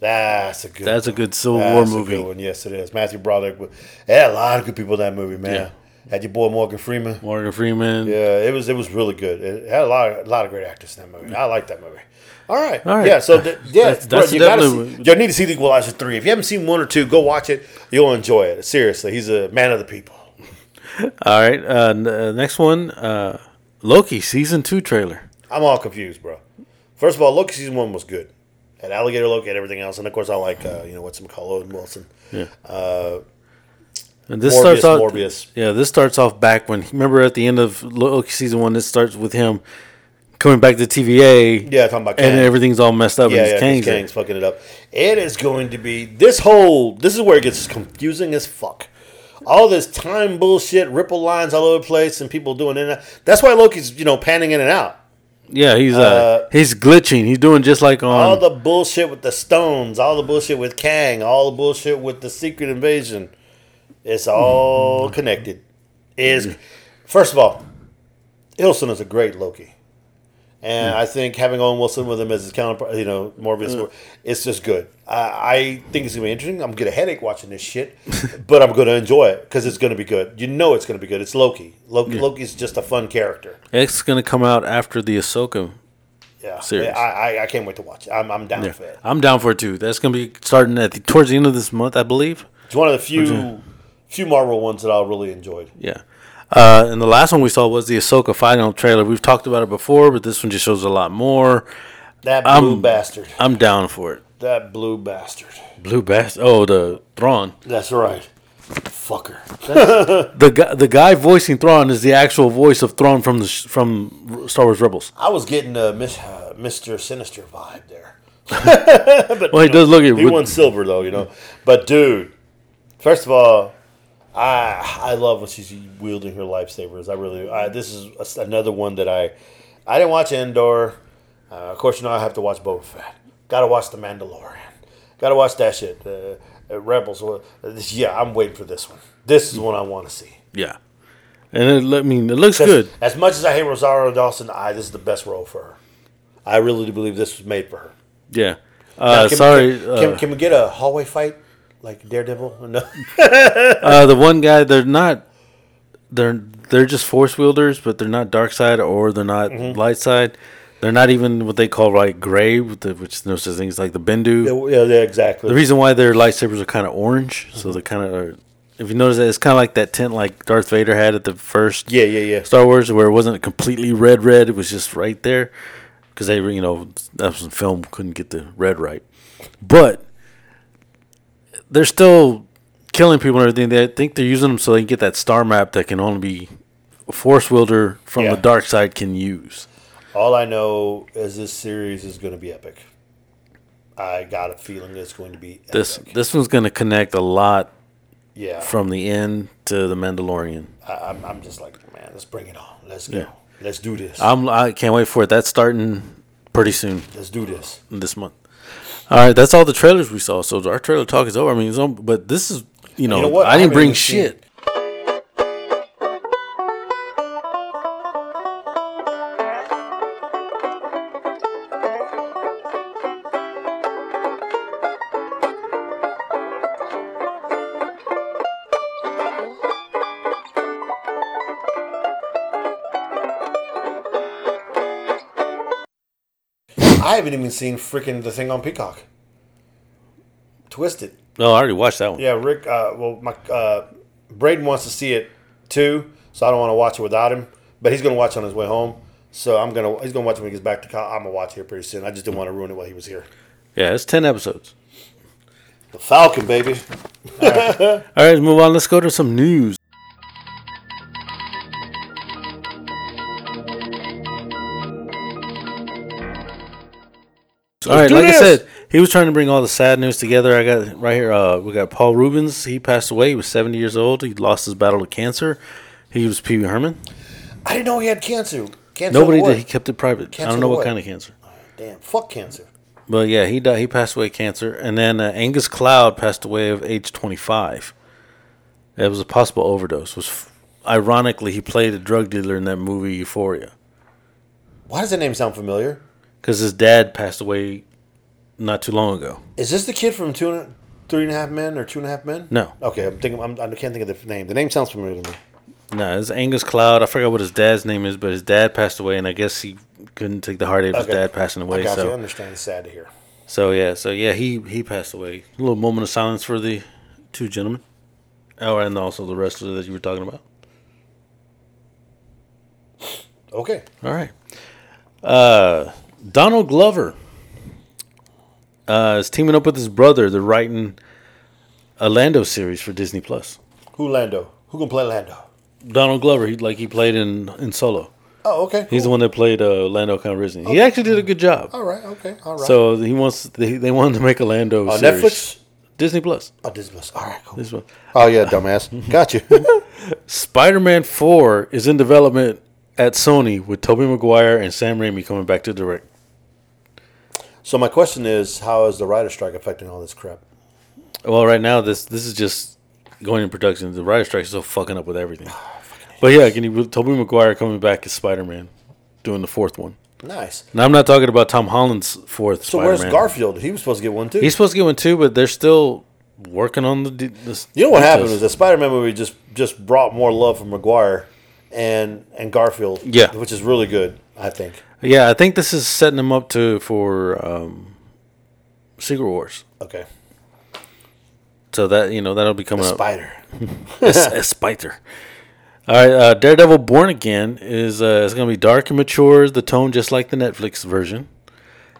That's a good. That's a good Civil That's War a movie. good one. Yes, it is. Matthew Broderick. Had a lot of good people in that movie, man. Yeah. Had your boy Morgan Freeman. Morgan Freeman. Yeah, it was it was really good. It had a lot of, a lot of great actors in that movie. I like that movie. All right, All right. yeah. So th- yeah, That's- bro, that's you definitely- see, you need to see the Equalizer three. If you haven't seen one or two, go watch it. You'll enjoy it. Seriously, he's a man of the people. All right. Uh, n- uh, next one, uh, Loki season two trailer. I'm all confused, bro. First of all, Loki season one was good. Had Alligator Loki, had everything else, and of course I like uh, you know what's him called Owen Wilson. Yeah. Uh, And this Mobius, starts off. Mobius. Yeah, this starts off back when remember at the end of Loki season one. This starts with him coming back to TVA. Yeah, talking about and everything's all messed up. Yeah, and yeah, Kang's. Kang's fucking it up. It is going to be this whole. This is where it gets confusing as fuck. All this time bullshit, ripple lines all over the place, and people doing in. That's why Loki's you know panning in and out. Yeah, he's uh, Uh, he's glitching. He's doing just like on. All the bullshit with the stones, all the bullshit with Kang, all the bullshit with the secret invasion. It's all connected. Is first of all, Ilson is a great Loki, and hmm. I think having Owen Wilson with him as his counterpart, you know, Mobius, hmm. it's just good. I, I think it's gonna be interesting. I'm gonna get a headache watching this shit, but I'm gonna enjoy it because it's gonna be good. You know, it's gonna be good. It's Loki. Loki Loki's just a fun character. It's gonna come out after the Ahsoka. Yeah, Series. I, I I can't wait to watch it. I'm I'm down for it. I'm down for it too. That's gonna be starting at the, towards the end of this month, I believe. It's one of the few few Marvel ones that I really enjoyed. Yeah. Uh, and the last one we saw was the Ahsoka final trailer. We've talked about it before, but this one just shows a lot more. That blue I'm- bastard. I'm down for it. That blue bastard. Blue Bass. Oh, the Thrawn. That's right. Fucker. The guy, the guy voicing Thrawn is the actual voice of Thrawn from the sh- from Star Wars Rebels. I was getting a uh, Mr. Sinister vibe there. Well, he does look He won silver though, you know. But dude, first of all, I I love when she's wielding her lifesavers. I really. I, this is a- another one that I I didn't watch Andor. Uh, of course, you know I have to watch Boba Fett. Got to watch The Mandalorian. Got to watch that shit. Uh, uh, Rebels. Uh, yeah, I'm waiting for this one. This is one I want to see. Yeah, and it, I mean, it looks good. As much as I hate Rosario Dawson, I this is the best role for her. I really do believe this was made for her. Yeah. Now, Uh, can sorry, we, can, uh, can, can we get a hallway fight like Daredevil? No. uh, the one guy they're not they're they're just force wielders, but they're not dark side or they're not Mm-hmm. light side. They're not even what they call like gray, the, which there's such things like the Bendu. yeah, yeah, exactly. The reason why their lightsabers are kind of orange, so they kind of are. If you notice that, it's kind of like that tint like Darth Vader had at the first yeah, yeah, yeah. Star Wars, where it wasn't completely red, red. It was just right there, because they, you know, that was film couldn't get the red right, but they're still killing people and everything. They think they're using them so they can get that star map that can only be a force wielder from Yeah. the dark side can use. All I know is this series is going to be epic. I got a feeling it's going to be epic. This this one's going to connect a lot yeah. from the end to the Mandalorian. I, I'm, I'm just like, man, let's bring it on. Let's go. Yeah. Let's do this. I'm I can't wait for it. That's starting pretty soon let's do this. this month. All right, that's all the trailers we saw. So our trailer talk is over. I mean, it's on, but this is you know, know what? I I didn't bring shit. Haven't even seen freaking the thing on Peacock. Twisted. No, I already watched that one. Yeah, Rick. Uh, well, my uh, Braden wants to see it too, so I don't want to watch it without him. But he's gonna watch on his way home, so I'm gonna he's gonna watch it when he gets back to. I'm gonna watch it here pretty soon. I just didn't want to ruin it while he was here. Yeah, it's ten episodes. The Falcon, baby. All right, let's move on. Let's go to some news. All right, like I said, he was trying to bring all the sad news together. I got right here. Uh, we got Paul Reubens. He passed away. He was 70 years old. He lost his battle to cancer. He was Pee Wee Herman. I didn't know he had cancer. Cancer. Nobody did. He kept it private. I don't know what what? kind of cancer. Damn. Fuck cancer. But yeah, he died. He passed away of cancer. And then uh, Angus Cloud passed away of age 25. It was a possible overdose. Was f- ironically he played a drug dealer in that movie Euphoria Why does that name sound familiar? Because his dad passed away not too long ago. Is this the kid from Two and Three and a Half Men or Two and a Half Men? No. Okay, I'm thinking. I'm, I can't think of the name. The name sounds familiar to me. No, it's Angus Cloud. I forgot what his dad's name is, but his dad passed away, and I guess he couldn't take the heartache of his dad passing I away. so you. I understand. It's sad to hear. so yeah, so yeah, he he passed away. A little moment of silence for the two gentlemen. Oh, and also the wrestler that you were talking about. Okay. All right. Uh, Donald Glover uh, is teaming up with his brother. They're writing a Lando series for Disney Plus. Who Lando? Who gonna play Lando? Donald Glover, he like he played in in Solo. Oh, okay. He's the one that played uh, Lando Calrissian. He actually did a good job. All right. Okay. All right. So he wants they, they wanted to make a Lando on series. Netflix. Disney Plus. Oh, Disney Plus. All right. Cool. This one. Oh yeah, dumbass. got you. Spider-Man 4 is in development at Sony with Tobey Maguire and Sam Raimi coming back to direct. So my question is, how is the writer strike affecting all this crap? Well, right now this this is just going in production. The writer strike is so fucking up with everything. But yeah, can you Tobey Maguire coming back as Spider-Man, doing the fourth one. Nice. Now I'm not talking about Tom Holland's fourth. So Spider-Man. where's Garfield? He was supposed to get one too. He's supposed to get one too, but they're still working on the. the you know what happened was the Spider-Man movie just just brought more love from Maguire and and Garfield. Yeah. which is really good. I think. Yeah, I think this is setting them up to for um, Secret Wars. Okay. So that you know that'll be coming up. Spider. a, a spider. All right, uh, Daredevil Born Again is uh, is going to be dark and mature, the tone just like the Netflix version,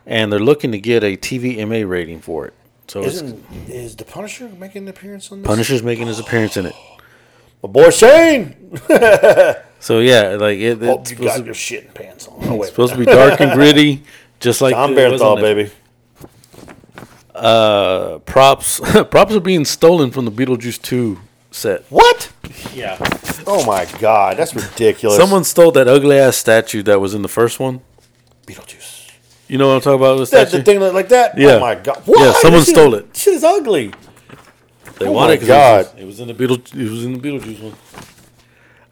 and they're looking to get a TVMA rating for it. So Isn't is the Punisher making an appearance on this? Punisher's making his appearance in it. My boy Shane. So yeah, like it, Hope it's you got to, your shit pants on. Oh, wait. supposed to be dark and gritty, just like Tom it was on Bernthal, Netflix. baby. Uh, props props are being stolen from the Beetlejuice two set. What? Yeah, Oh my God, that's ridiculous. someone stole that ugly ass statue that was in the first one. Beetlejuice. You know what I'm talking about? The statue. the thing that- like that. Yeah. Oh my God. What? Yeah, someone This shit- stole it. Shit is ugly. They Oh wanted my it God. It was, it was in the Beetle. It was in the Beetlejuice one.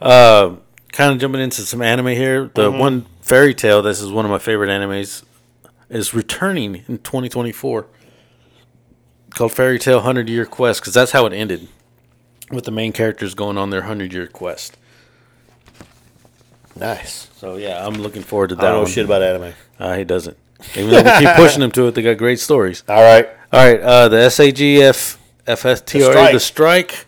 Uh, kind of jumping into some anime here. The Mm-hmm. one Fairy Tail. This is one of my favorite animes. Is returning in 2024. Called Fairy Tail Hundred Year Quest because that's how it ended, with the main characters going on their hundred year quest. Nice. So yeah, I'm looking forward to I that don't know shit about anime. Uh, he doesn't. Even though we keep pushing him to it, they got great stories. All right. All right, uh, the SAGF FSTRA, the strike,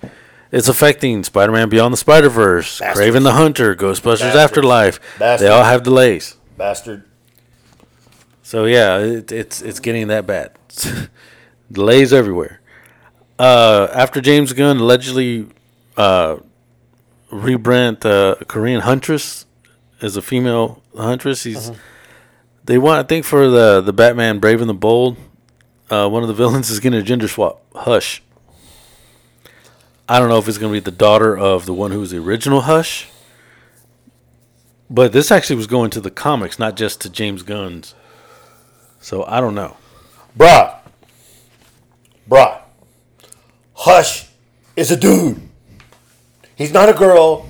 is affecting Spider-Man Beyond the Spider-Verse, Kraven the Hunter, Ghostbusters Bastards. Afterlife. Bastards. They all have delays. Bastard. So yeah, it, it's it's getting that bad. delays everywhere. Uh, after James Gunn allegedly uh, rebrand uh, Korean Huntress as a female Huntress, he's they want I think for the the Batman Brave and the Bold, uh, one of the villains is getting a gender swap. Hush. I don't know if it's going to be the daughter of the one who was the original Hush. But this actually was going to the comics, not just to James Gunn's. So I don't know. Bruh. Bruh. Hush is a dude. He's not a girl.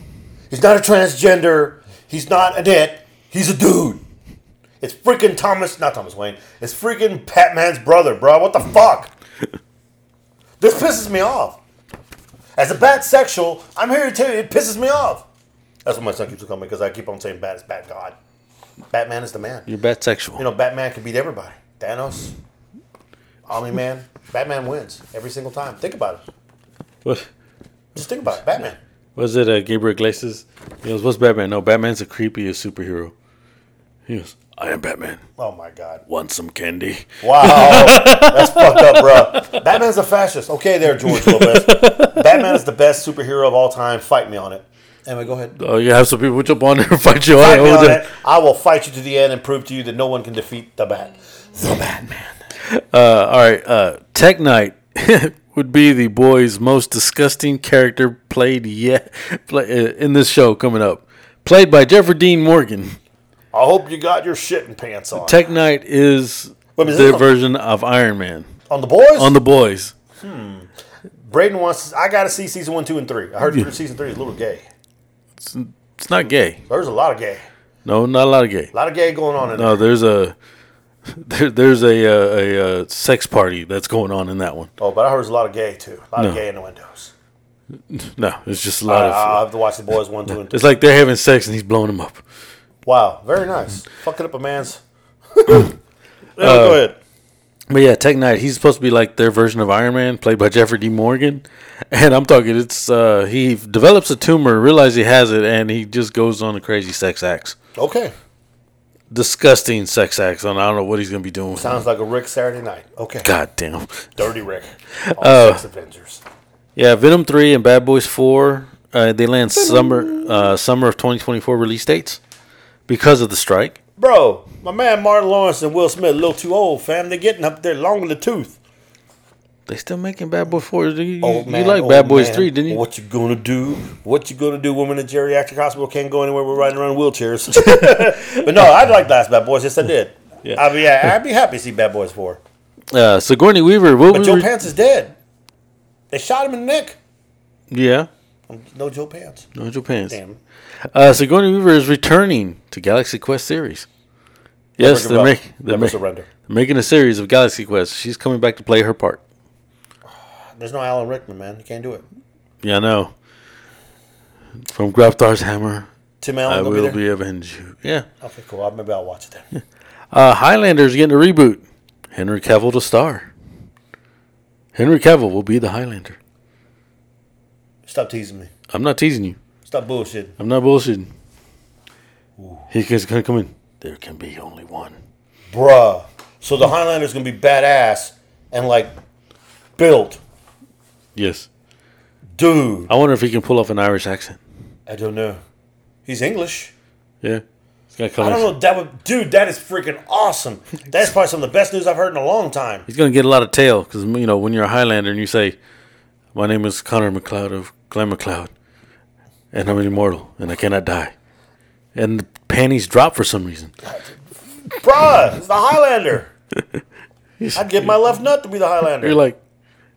He's not a transgender. He's not an it. He's a dude. It's freaking Thomas, not Thomas Wayne. It's freaking Batman's brother, bro. What the fuck? this pisses me off. As a bat sexual, I'm here to tell you it pisses me off. That's what my son keeps calling me because I keep on saying bat is bat god. Batman is the man. You're batsexual. You know, Batman can beat everybody. Thanos, Omni Man, Batman wins every single time. Think about it. what Just think about it. Batman. was it? Uh, Gabriel Iglesias? He goes, "What's Batman? No, Batman's a creepiest superhero." He goes, "I am Batman. Oh my God. Want some candy?" Wow. That's fucked up, bro. Batman's a fascist. Okay, there, George Lopez. Batman is the best superhero of all time. Fight me on it. Anyway, go ahead. Oh, you have some people jump on there and fight you Fight on me on it. I will fight you to the end and prove to you that no one can defeat the Bat. The Batman. Uh, all right. Uh, Tek Knight would be the boy's most disgusting character played yet play, uh, in this show coming up. Played by Jeffrey Dean Morgan. I hope you got your shitting pants on. Tek Knight is Wait, is their this- version of Iron Man on the boys? on the boys. Hmm. Braden wants. I got to see season one, two, and three. I heard season three is a little gay. It's not gay. There's a lot of gay. No, not a lot of gay. A lot of gay going on in No, there's a there, there's a, uh, a, a sex party that's going on in that one. there. Oh, but I heard there's a lot of gay too. A lot of No. gay in the windows. No, it's just a lot of. I'll have to watch the boys one, two, and three. It's like they're having sex and he's blowing them up. Wow, very nice. Fucking up a man's. Yeah, go ahead. But yeah, Tek Knight, he's supposed to be like their version of Iron Man, played by Jeffrey D. Morgan. And I'm talking, it's uh, he develops a tumor, realizes he has it, and he just goes on a crazy sex acts. Okay, Disgusting sex acts. And I don't know what he's gonna be doing. sounds like a Rick Saturday night. Okay, God damn. Dirty Rick. All Oh. Sex Avengers. Yeah, Venom three and Bad Boys four. Uh, they land summer uh, summer of 2024 release dates because of the strike. Bro, my man Martin Lawrence and Will Smith a little too old, fam. They're getting up there long in the tooth. They still making Bad Boys four. You, you, like Bad Boys man. three, didn't you? What you gonna do? What you gonna do? Women in geriatric hospital can't go anywhere. We're riding around in wheelchairs. but no, I'd like Last Bad Boys. Yes, I did. Yeah. I'd be, yeah, I'd be happy to see Bad Boys four. Uh, Sigourney Weaver. But we Joe re- Pants is dead. They shot him in the neck. Yeah, No Joe Pants. no Joe Pants. Damn. Uh, Sigourney Weaver is returning to Galaxy Quest series. Yes, they're, make, they're, Never ma- surrender. they're making a series of Galaxy Quest. She's coming back to play her part. There's no Alan Rickman, man. You can't do it. Yeah, I know. From Grabthar's Hammer, Tim Allen be will there. be avenge you. Yeah. Okay, cool. I'll- Maybe I'll watch it then. Uh, Highlander's getting a reboot. Henry Cavill to star. Henry Cavill will be the Highlander. Stop teasing me. I'm not teasing you. Stop bullshitting. I'm not bullshitting. He's gonna come in. There can be only one. Bruh. So the Highlander's gonna be badass and like built. Yes. Dude. I wonder if he can pull off an Irish accent. I don't know. He's English. Yeah. He's gonna come I don't know. That would, dude. That is freaking awesome. That's probably some of the best news I've heard in a long time. He's gonna get a lot of tail because you know when you're a Highlander and you say, "My name is Connor MacLeod of Glen MacLeod, and I'm immortal and I cannot die," and the panties drop for some reason. Bruh, it's the Highlander. I'd give my left nut to be the Highlander. You're like,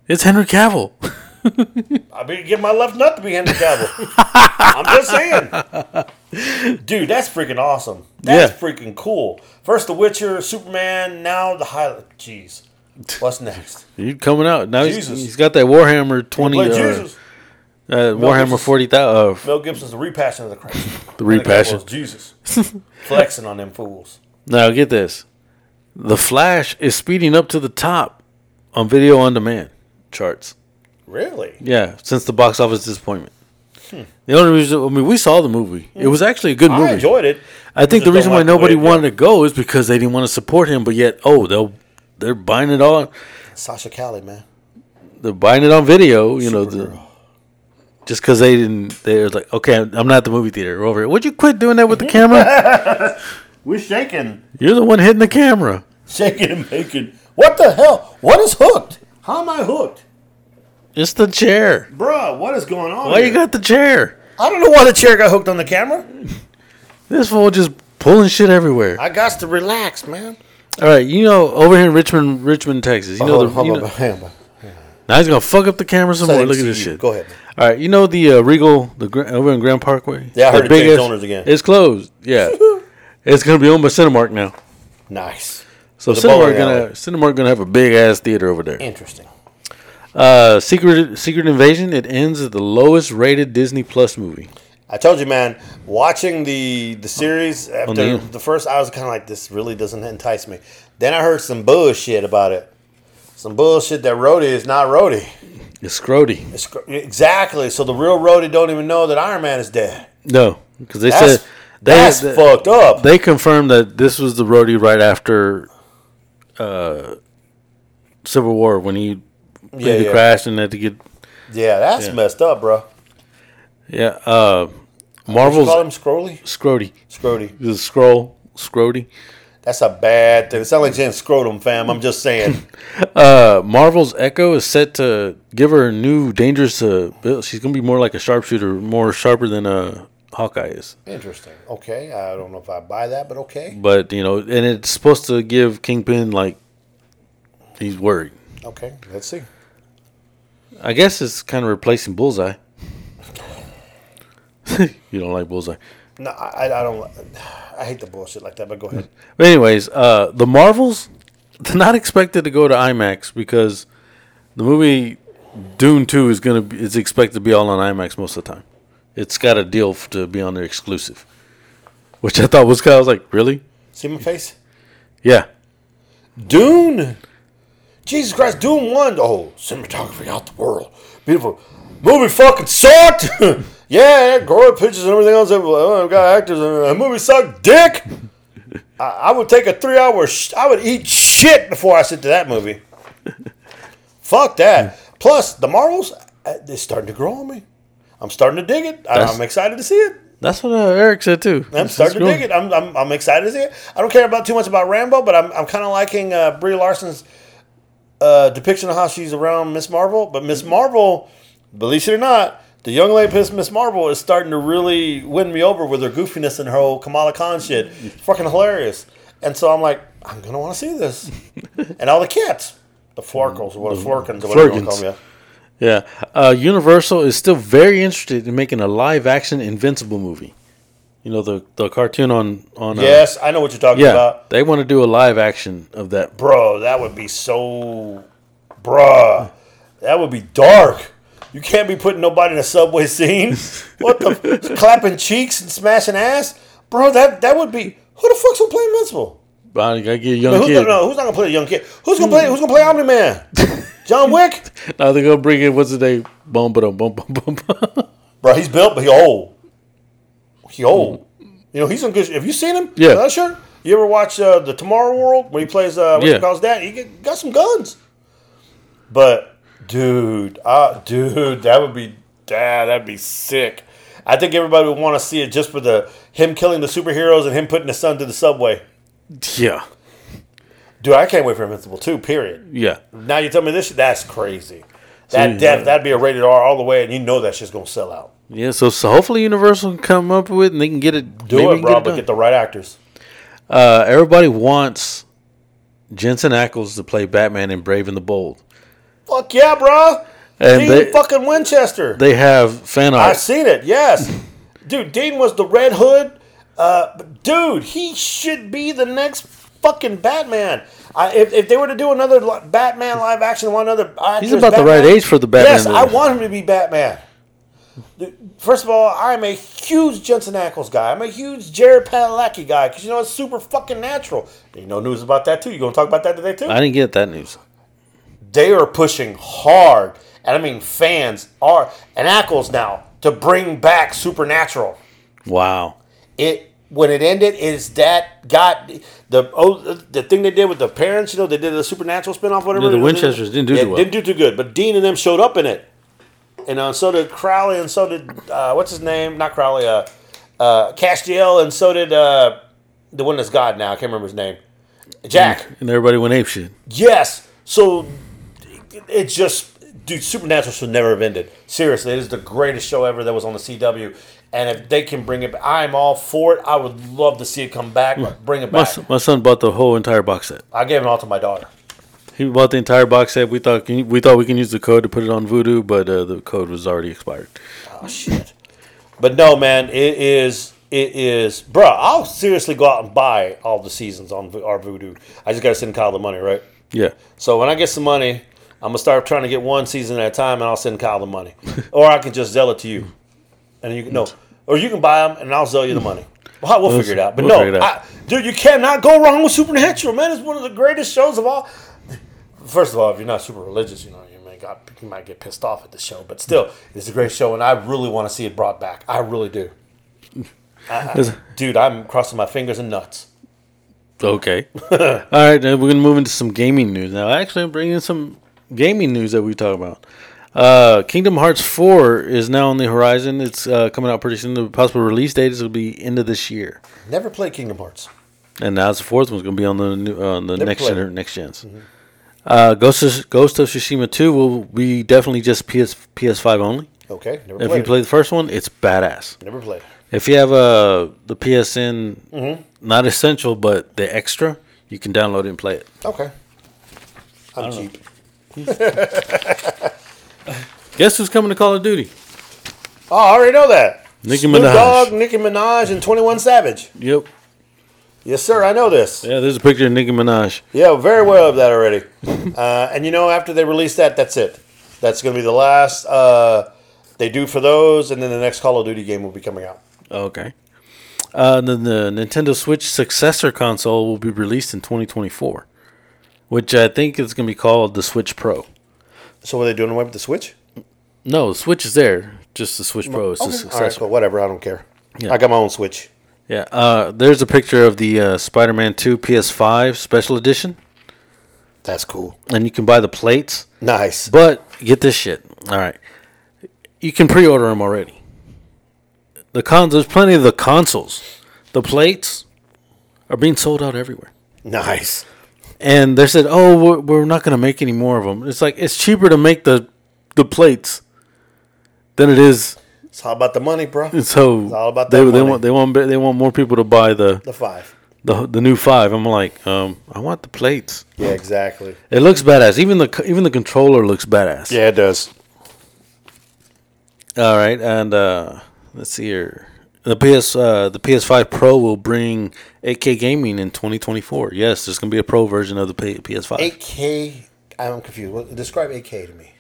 "It's Henry Cavill." I'd be give my left nut to be Henry Cavill. I'm just saying. Dude, that's freaking awesome. That's Yeah. freaking cool. First The Witcher, Superman, now the Highlander. Jeez. What's next? He's coming out now. He's, he's got that Warhammer twenty, uh, Jesus. Uh, Warhammer forty thousand. Uh, Mel Gibson's the repassion of the Christ. the repassion. Jesus. Flexing on them fools. Now get this: the Flash is speeding up to the top on video on demand charts. Really? Yeah, since the box office disappointment. The only reason, I mean, we saw the movie. It was actually a good movie. I enjoyed it. I think the reason why like nobody wanted to go is because they didn't want to support him. But yet, oh, they'll they're buying it all. Sasha Calle, man. They're buying it on video. You know, the. Just because they didn't. They're like, okay, I'm not at the movie theater. We're over here. Would you quit doing that with the camera? We're shaking. You're the one hitting the camera. Shaking and making. What the hell? What is hooked? How am I hooked? It's the chair. Bruh, what is going on? Why here? you got the chair? I don't know why the chair got hooked on the camera. This fool just pulling shit everywhere. I got to relax, man. All right, you know, over here in Richmond, Richmond, Texas. You know, Hold the, you know- on, hang on. Now he's gonna fuck up the camera some So more. Look at this shit. Go ahead. All right, you know the uh, Regal, the over in Grand Parkway. Yeah, I The heard it changed biggest- owners again. It's closed. Yeah, it's gonna be owned by Cinemark now. Nice. So Cinemark gonna alley. Cinemark gonna have a big ass theater over there. Interesting. Uh, Secret Secret Invasion. It ends at the lowest rated Disney Plus movie. I told you, man. Watching the the series after the- the first, I was kind of like, this really doesn't entice me. Then I heard some bullshit about it. Some bullshit that Rhodey is not Rhodey. It's Scrody. It's, exactly. So the real Rhodey don't even know that Iron Man is dead. No, because they That's, said they that's they, fucked up. they confirmed that this was the roadie right after uh, Civil War when he yeah, yeah. crash and had to get yeah, that's Yeah. messed up, bro. yeah. Uh, Marvel's call him Scrolly? Scrody. Scrody. The scroll Scrody. That's a bad thing. It sounds like saying scrotum, fam. I'm just saying. Uh, Marvel's Echo is set to give her a new dangerous uh, build. She's gonna be more like a sharpshooter, more sharper than uh, Hawkeye is. Interesting. Okay, I don't know if I buy that, but okay. But you know, and it's supposed to give Kingpin like he's worried. Okay, let's see. I guess it's kind of replacing Bullseye. you don't like Bullseye. No, I, I don't. I hate the bullshit like that. But go ahead. But anyways, uh, the Marvels they're not expected to go to IMAX because the movie Dune Two is gonna be, is expected to be all on IMAX most of the time. It's got a deal to be on their exclusive, which I thought was kind. of I was like, really? See my face? Yeah. Dune. Jesus Christ, Dune one. Oh, cinematography out the world. Beautiful. Movie fucking sucked. yeah, gory pictures and everything else. I've got actors. and The movie sucked dick. I, I would take a three hour. Sh- I would eat shit before I sit to that movie. Fuck that. Plus, the Marvels, uh, they're starting to grow on me. I'm starting to dig it. I, I'm excited to see it. That's what uh, Eric said too. I'm starting to dig it. I'm, I'm, I'm excited to see it. I don't care about too much about Rambeau, but I'm, I'm kind of liking uh, Brie Larson's uh, depiction of how she's around Miss Marvel. But Miss Marvel, believe it or not, the young lady Miss Marvel is starting to really win me over with her goofiness and her whole Kamala Khan shit. Fucking hilarious. And so I'm like, I'm gonna want to see this. and all the cats, the Florkles, or what Florkins, or whatever you call them. Yeah. Yeah. Uh, Universal is still very interested in making a live action Invincible movie. You know the the cartoon on on. Uh, Yes, I know what you're talking Yeah. about. They want to do a live action of that. Bro, that would be so. Bruh. That would be dark. You can't be putting nobody in a subway scene. What the? clapping cheeks and smashing ass? Bro, that, that would be. Who the fuck's gonna play Invincible? I gotta get a young Who's, kid. gonna, no, who's not gonna play a young kid? Who's gonna play? Who's gonna play Omni Man? John Wick? Now they're gonna bring in what's his name? Boom, boom, boom, boom, boom. Bro, he's built, but he old. He old. You know, he's in good. Have you seen him? Yeah. Not sure. You ever watch uh, the Tomorrow World when he plays? Uh, what Yeah. he calls that? He got some guns. But dude, uh, dude, that would be, dad, that'd be sick. I think everybody would want to see it just for the him killing the superheroes and him putting his son to the subway. yeah, Dude, I can't wait for Invincible 2, period. yeah. Now you tell me this, that's crazy. That See, def, yeah. that'd be a rated R all the way, and you know that shit's gonna sell out. Yeah, so, so hopefully Universal can come up with and they can get it. Do maybe it, bro, get but get the right actors. uh, everybody wants Jensen Ackles to play Batman in Brave and the Bold, Fuck yeah, bro. and Dean they fucking Winchester. they have fan art. I've seen it. Yes, dude. Dean was the Red Hood. Uh, dude, he should be the next fucking Batman. I, if, if they were to do another Batman live action, one other, He's about the right age for the Batman. Yes, I want him to be Batman. First of all, I'm a huge Jensen Ackles guy. I'm a huge Jared Padalecki guy because you know it's super fucking natural. You know news about that too. You gonna talk about that today too? I didn't get that news. They are pushing hard, and I mean fans are and Ackles now to bring back Supernatural. Wow. It when it ended is that got the oh the thing they did with the parents. You know they did the Supernatural spinoff. Whatever the Winchesters didn't do yeah, too well. Didn't do too good, but Dean and them showed up in it, and uh, so did Crowley, and so did uh, what's his name? Not Crowley. Uh, uh, Castiel, and so did uh, the one that's God now. I can't remember his name. Jack. And everybody went ape shit. Yes. So it's just, dude, Supernatural should never have ended. Seriously, it is the greatest show ever that was on the CW. And if they can bring it back, I'm all for it. I would love to see it come back. Bring it My, back. son- my son bought the whole entire box set. I gave it all to my daughter. He bought the entire box set. We thought can we thought we can use the code to put it on Vudu, but uh, the code was already expired. Oh shit. But no, man, it is. It is, bruh. I'll seriously go out and buy all the seasons on our Vudu. I just gotta send Kyle the money, right? Yeah. So when I get some money, I'm gonna start trying to get one season at a time, and I'll send Kyle the money, or I can just sell it to you, and you can no, or you can buy them, and I'll sell you the money. Well, we'll figure it out. But we'll no, out. I, dude, you cannot go wrong with Supernatural, man. It's one of the greatest shows of all. First of all, if you're not super religious, you know you may got you might get pissed off at the show, but still, it's a great show, and I really want to see it brought back. I really do. I- I- dude, I'm crossing my fingers and nuts. Okay. All right, then we're gonna move into some gaming news now. Actually, I'm bringing some gaming news that we talk about. Uh, Kingdom Hearts 4 is now on the horizon. It's uh, coming out pretty soon. The possible release date is will be end of this year. Never played Kingdom Hearts. and now the fourth one's going to be on the new, uh, on the Never next played gener- next gens. Uh, Ghost of, Ghost of Tsushima two will be definitely just PS PS5 only. Okay, never If you it. play the first one, it's badass. Never played. If you have uh, the PSN, Mm-hmm. not essential, but the extra, you can download it and play it. Okay. I'm cheap. Guess who's coming to Call of Duty? Oh, I already know that. Nicki Snoop Minaj. Dogg, Nicki Minaj, and Twenty One Savage. Yep. Yes, sir. I know this. Yeah, there's a picture of Nicki Minaj. Yeah, very well of that already. uh, and you know, after they release that, that's it. That's going to be the last uh, they do for those, and then the next Call of Duty game will be coming out. Okay. Uh, then the Nintendo Switch successor console will be released in 2024, which I think is going to be called the Switch Pro. So, what are they doing away with the Switch? No, the Switch is there, just the Switch Pro is the Okay. All successor. right, cool. Whatever. I don't care. Yeah. I got my own Switch. Yeah. Uh, there's a picture of the uh, Spider-Man 2 PS5 Special Edition, That's cool. and you can buy the plates. Nice. But get this shit. All right, you can pre-order them already. The cons, there's plenty of the consoles. The plates are being sold out everywhere. Nice. And they said, "Oh, we're, we're not going to make any more of them." It's like it's cheaper to make the the plates than it is. It's all about the money, bro. And so all about they, that they money. want they want they want more people to buy the The five. the, the new five. I'm like, um, I want the plates. Yeah, exactly. It looks badass. Even the even the controller looks badass. Yeah, it does. All right, and uh, let's see here. The PS uh, the PS5 Pro will bring 8K gaming in 2024. Yes, there's gonna be a Pro version of the P- PS5. 8K. I'm confused. What, describe 8K to me.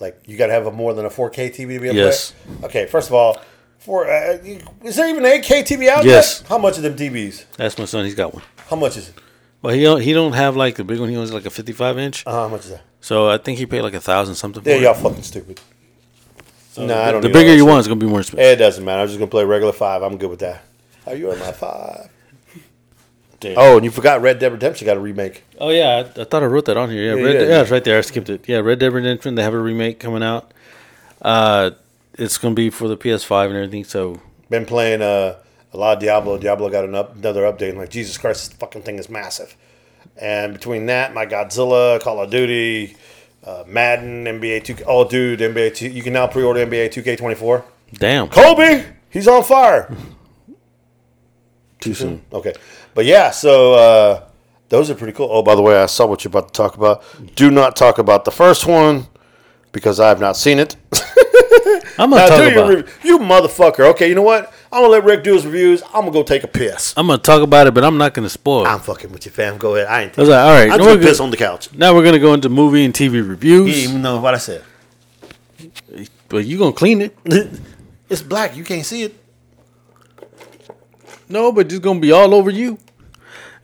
Like you got to have a more than a 4K TV to be able Yes. to play. Okay, first of all, for uh, is there even an 8K TV out Yes. yet? How much of them TVs? That's my son. He's got one. How much is it? Well, he don't, he don't have like the big one. He owns like a 55 inch. Uh, how much is that? So I think he paid like a thousand something for Yeah, y'all fucking stupid. No, I don't. the bigger you want, it's gonna be more expensive. It doesn't matter. I'm just gonna play regular five. I'm good with that. Are you on my five? Damn. Oh, and you forgot Red Dead Redemption got a remake. Oh yeah, I, I thought I wrote that on here. Yeah, Yeah, Red you De- yeah, it's right there. I skipped it. Yeah, Red Dead Redemption. They have a remake coming out. Uh, it's gonna be for the PS5 and everything. So Been playing uh, a lot of Diablo. Diablo got an up, another update. And like Jesus Christ, this fucking thing is massive. And between that, my Godzilla, Call of Duty, uh, Madden, NBA 2K. Oh, dude, NBA 2. You can now pre-order NBA 2K24. damn, Kobe, he's on fire. too soon. Okay, but yeah, so uh, those are pretty cool. Oh, by the way, I saw what you're about to talk about. Do not talk about the first one because I have not seen it. I'm gonna Now, talk about. rev- you motherfucker. Okay, you know what? I'm gonna let Rick do his reviews. I'm gonna go take a piss. I'm gonna talk about it, but I'm not gonna spoil. I'm fucking with you, fam. Go ahead. I ain't. I was like, all right, I'm no, just gonna piss on the couch. now we're gonna go into movie and TV reviews. You even know what I said. But you gonna clean it? it's black. You can't see it. No, but it's gonna be all over you.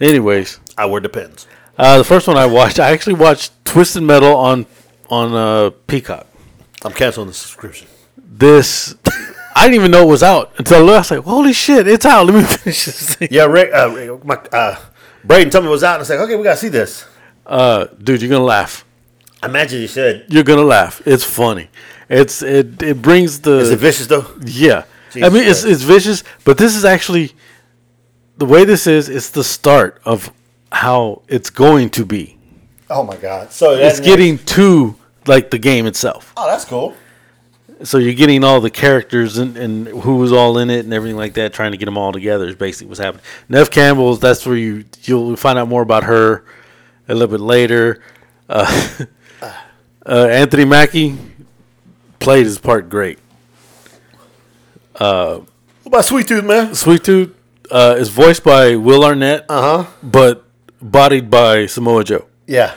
Anyways, I wear depends. uh, the first one I watched, I actually watched Twisted Metal on on uh, Peacock. I'm canceling the subscription. This I didn't even know it was out until I was like, "Holy shit, it's out!" Let me finish this thing. Yeah, Rick. Uh, Rick, my, uh, Braden told me it was out, and I was like, okay, we gotta see this. Uh, dude, you're gonna laugh. I imagine you should. You're gonna laugh. It's funny. It's it it brings the Is it vicious though? Yeah, I mean it's Christ. it's vicious, but this is actually the way this is. It's the start of how it's going to be. Oh my god! So It's getting to like the game itself. Oh, that's cool. So you're getting all the characters and, and who was all in it and everything like that, trying to get them all together is basically what's happening. Nev Campbell's that's where you you'll find out more about her a little bit later. Uh, uh, Anthony Mackie played his part great. What about Sweet Tooth, man? Sweet Tooth uh, is voiced by Will Arnett, Uh huh. but bodied by Samoa Joe. Yeah.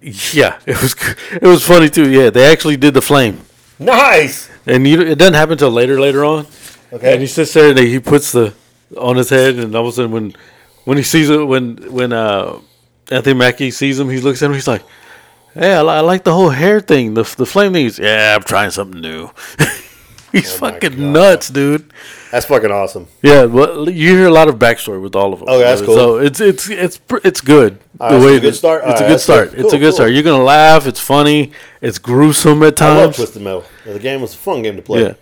Yeah, it was it was funny too. Yeah, they actually did the flame, Nice. and you, it doesn't happen until later later on. Okay. And he sits there and he puts the on his head, and all of a sudden when when he sees it, when when uh, Anthony Mackie sees him, he looks at him. He's like, "Hey, I, I like the whole hair thing, the the flame thing." He's, yeah, I'm trying something new. He's Oh fucking nuts, dude. That's fucking awesome. Yeah, well, you hear a lot of backstory with all of them. Okay, that's cool. So it's it's it's it's good. All right, so it's a good start? It's All a right, good start. good. It's a good cool. start. You're gonna laugh. It's funny. It's gruesome at I love times. Twisted Metal. The game was a fun game to play. Yeah.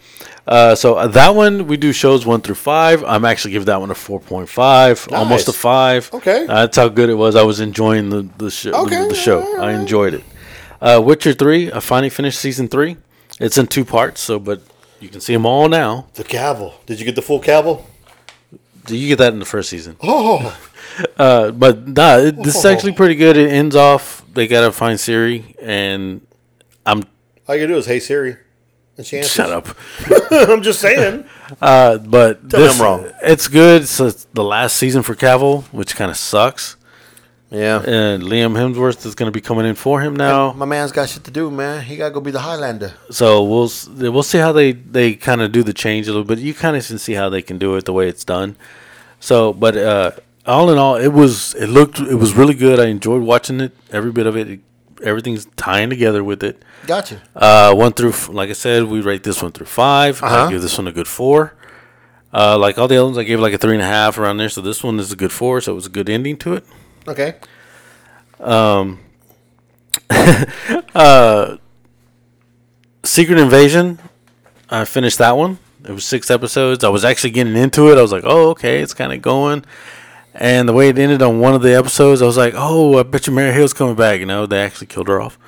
Uh, so uh, that one we do shows one through five. I'm actually giving that one a four point five, almost a five. Okay. Uh, that's how good it was. I was enjoying the the, sh- Okay, the, the show. right, I enjoyed it. Uh, Witcher three. I finally finished season three. It's in two parts. So, but you can see them all now. The Cavill. Did you get the full Cavill? Did you get that in the first season? Oh, Uh, but nah, it, this is actually pretty good. It ends off. They gotta find Ciri, and I'm all you can do is, "Hey Siri," and she answers. shut up. I'm just saying. Uh, but Tell me I'm wrong. It's good. It's the last season for Cavill, which kind of sucks. Yeah. And Liam Hemsworth is going to be coming in for him now. My man's got shit to do, man. He got to go be the Highlander. So we'll s- we'll see how they they kind of do the change a little bit. You kind of can see how they can do it the way it's done. So, but uh, all in all, it was it looked it was really good. I enjoyed watching it, every bit of it. Everything's tying together with it. Gotcha. Uh, one through, f- like I said, we rate this one through 5 Uh-huh. I give this one a good four. Uh, like all the other ones, I gave like a three and a half around there. So this one is a good four. So it was a good ending to it. Okay. Um, uh, Secret Invasion, I finished that one. It was six episodes. I was actually getting into it. I was like, oh, okay, it's kind of going. And the way it ended on one of the episodes, I was like, oh, I bet you Mary Hill's coming back. You know, they actually killed her off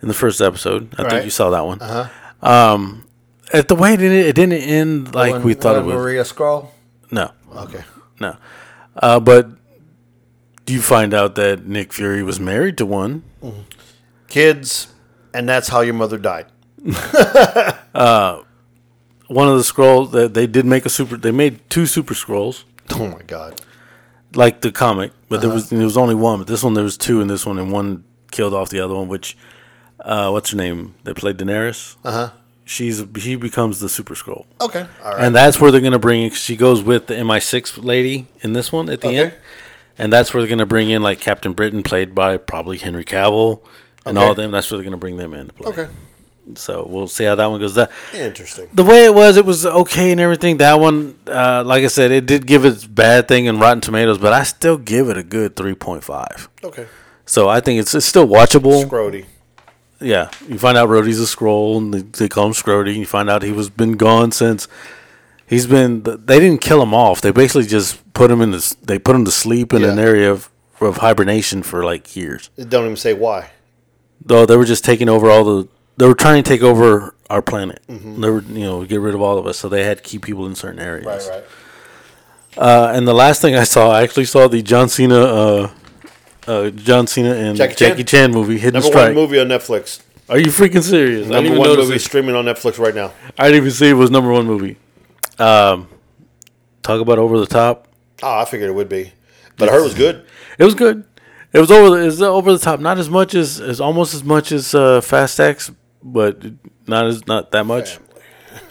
in the first episode. I Right. think you saw that one. Uh-huh. Um, at the way it ended, it didn't end like When- we thought it would. Maria Skrull. No, Okay. no. Uh, but you find out that Nick Fury was married to one. Kids, and that's how your mother died. One of the Skrulls that they did make a super. They made two super Skrulls. Oh my god. like the comic, but Uh-huh. there was there was only one. But this one there was two in this one, and one killed off the other one. Which, uh, what's her name? That played Daenerys. Uh Uh-huh. huh. She's she becomes the Super Skrull, Okay. All right. and that's where they're gonna bring. She goes with the MI6 lady in this one at the Okay. end, and that's where they're gonna bring in like Captain Britain, played by probably Henry Cavill, and Okay. all of them. That's where they're gonna bring them in to play. okay. So we'll see how that one goes. That Interesting. the way it was, it was okay and everything. That one, uh, like I said, it did give its bad thing in Rotten Tomatoes, but I still give it a good three point five. Okay. So I think it's it's still watchable. Scrody. Yeah, you find out Rhodey's a Skrull, and they, they call him Scrody. You find out he was been gone since he's been. They didn't kill him off. They basically just put him in this. They put them to sleep in an area of, of hibernation for like years. It don't even say why. Though they were just taking over all the. They were trying to take over our planet. Mm-hmm. They were, you know, get rid of all of us. So they had to keep people in certain areas. Right. Right. Uh, and the last thing I saw, I actually saw the John Cena, uh, uh, John Cena and Jackie Jackie, Chan? Chan movie, Hidden Number Strike. one movie on Netflix. Are you freaking serious? I didn't Number even one notice movie it. streaming on Netflix right now. I didn't even see it was number one movie. Um, talk about over the top. Oh, I figured it would be, but I heard it was good. It was good. It was over. The, it was over the top. Not as much as, as almost as much as uh, Fast X, but not as not that much.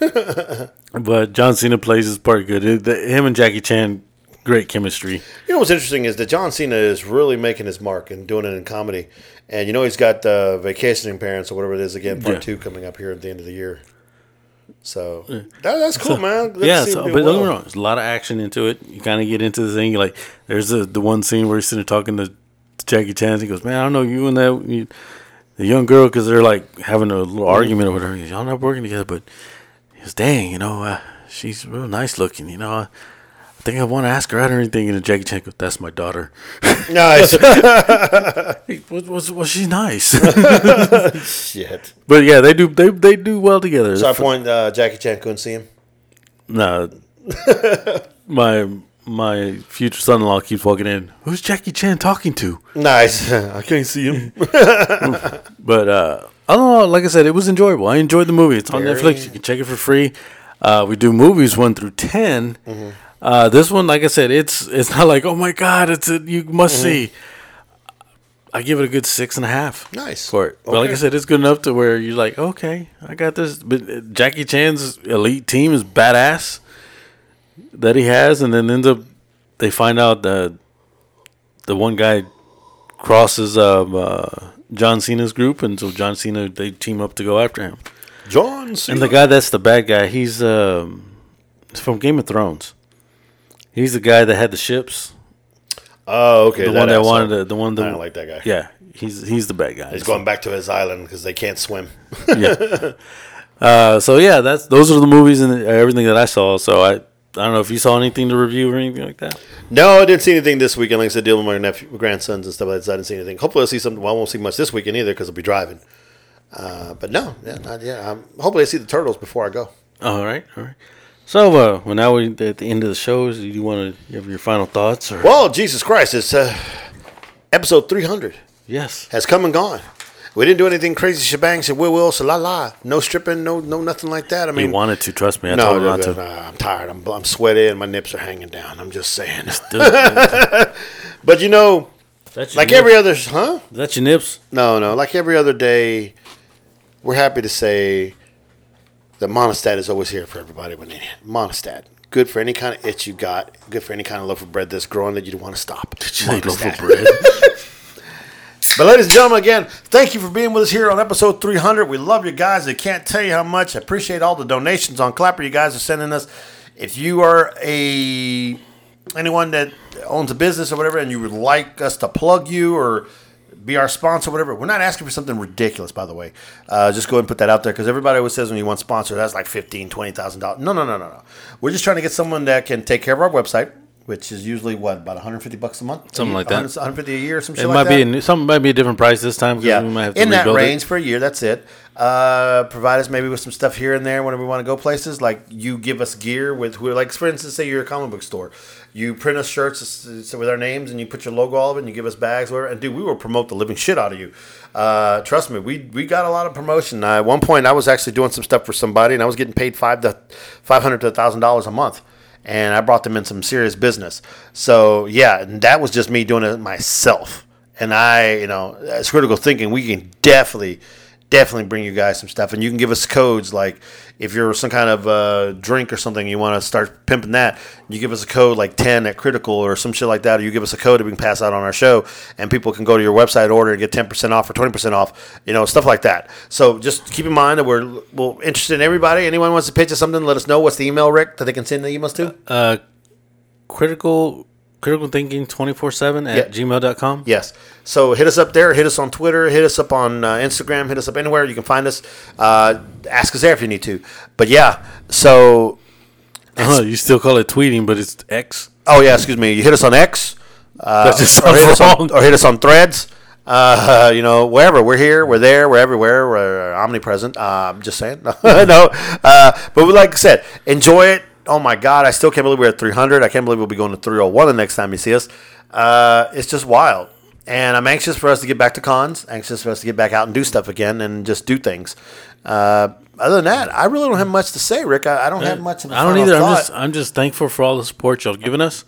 but John Cena plays his part good. It, the, him and Jackie Chan, great chemistry. You know what's interesting is that John Cena is really making his mark and doing it in comedy. And you know he's got uh, Vacationing Parents or whatever it is again, part Yeah. two coming up here at the end of the year. So that, that's cool, man. Good to yeah, so, but don't get me wrong. There's a lot of action into it. You kind of get into the thing. Like there's the the one scene where he's sitting there talking to Jackie Chan. He goes, "Man, I don't know you and that you, the young girl because they're like having a little argument or whatever. Goes, Y'all not working together, but he goes, dang, you know, uh, she's real nice looking. You know, think I want to ask her out or anything." And Jackie Chan goes, "That's my daughter. Nice. Was, was was she nice?" Shit. but yeah, they do they they do well together. So I point uh, Jackie Chan couldn't see him. No. my my future son-in-law keeps walking in. Who's Jackie Chan talking to? Nice. I can't see him. But uh, I don't know. Like I said, it was enjoyable. I enjoyed the movie. It's on Very- Netflix. You can check it for free. Uh, we do movies one through 10 Mm-hmm. Uh, this one, like I said, it's it's not like oh my god, it's a you must Mm-hmm. see. I give it a good six and a half. Nice. for it. But like I said, it's good enough to where you're like, okay, I got this. But uh, Jackie Chan's elite team is badass that he has, and then ends up they find out that the one guy crosses um, uh, John Cena's group, and so John Cena they team up to go after him. John Cena. And the guy that's the bad guy, he's um, he's from Game of Thrones. He's the guy that had the ships. oh, okay. The one that asshole. wanted to, the one that I don't like that guy. Yeah, he's he's the bad guy. He's going back to his island because they can't swim. yeah. Uh, so yeah, that's those are the movies and everything that I saw. So I I don't know if you saw anything to review or anything like that. No, I didn't see anything this weekend. Like I said, dealing with my nephew, grandsons and stuff like that. So I didn't see anything. Hopefully, I'll see something. Well, I won't see much this weekend either because I'll be driving. Uh, but no, yeah, not yet. Um, hopefully, I see the turtles before I go. All right, all right. So uh, well, now we at the end of the shows. Do you want to have your final thoughts or Well, Jesus Christ, it's uh, episode 300 yes? has come and gone. We didn't do anything crazy shebang, said will will, so la la. No stripping, no no nothing like that. I mean, wanted to trust me. I no, told no, no, to. no, I'm tired. I'm, I'm sweaty and my nips are hanging down. I'm just saying. But you know, that's like nips? every other, huh? That's your nips. No, no. Like every other day, we're happy to say that Monistat is always here for everybody when they need it. Monistat. Good for any kind of itch you got. Good for any kind of loaf of bread that's growing that you don't want to stop. Loaf of bread. But ladies and gentlemen, again, thank you for being with us here on episode 300. We love you guys. I can't tell you how much. I appreciate all the donations on Clapper you guys are sending us. If you are a anyone that owns a business or whatever, and you would like us to plug you or be our sponsor, whatever, we're not asking for something ridiculous, by the way. Uh, just go ahead and put that out there because everybody always says when you want sponsor, that's like fifteen, twenty thousand dollars. No, no, no, no, no. We're just trying to get someone that can take care of our website. Which is usually what about 150 bucks a month, Something like that. 100 150 a year, or some shit It like might that. be a, new- something might be a different price this time. Yeah, we might have to in that rebuild it. range for a year. That's it. Uh, provide us maybe with some stuff here and there whenever we want to go places. Like you give us gear with who, like for instance, say you're a comic book store, you print us shirts with our names and you put your logo all of it and you give us bags, whatever. And dude, we will promote the living shit out of you. Uh, trust me, we we got a lot of promotion. Uh, at one point, I was actually doing some stuff for somebody and I was getting paid five to five hundred to thousand dollars a month and I brought them in some serious business. So yeah, that was just me doing it myself. And I, you know, as critical thinking, we can definitely, definitely bring you guys some stuff. And you can give us codes like if you're some kind of uh, drink or something, you want to start pimping that, you give us a code like 10 at critical or some shit like that, or you give us a code that we can pass out on our show and people can go to your website order and get 10% off or 20% off, you know, stuff like that. So just keep in mind that we're, we're interested in everybody. Anyone wants to pitch us something, let us know. What's the email, Rick, that they can send the emails to? Uh, critical critical thinking 24/7 at Yeah. gmail.com. Yes. So hit us up there. Hit us on Twitter. Hit us up on uh, Instagram. Hit us up anywhere you can find us. Uh, ask us there if you need to. But yeah. So Uh, you still call it tweeting, but it's X. oh yeah, excuse me. You hit us on X. Uh, That just or, hit us on, wrong. or hit us on Threads. Uh, you know, wherever we're here, we're there, we're everywhere, we're omnipresent. Uh, I'm just saying, no, no. Uh, but we, like I said, enjoy it. Oh my God, I still can't believe we're at 300. I can't believe we'll be going to 301 the next time you see us. Uh, it's just wild, and I'm anxious for us to get back to cons. Anxious for us to get back out and do stuff again and just do things. Uh, other than that, I really don't have much to say, Rick. I, I don't have much. Of a I don't either. I'm just I'm just thankful for all the support y'all given us.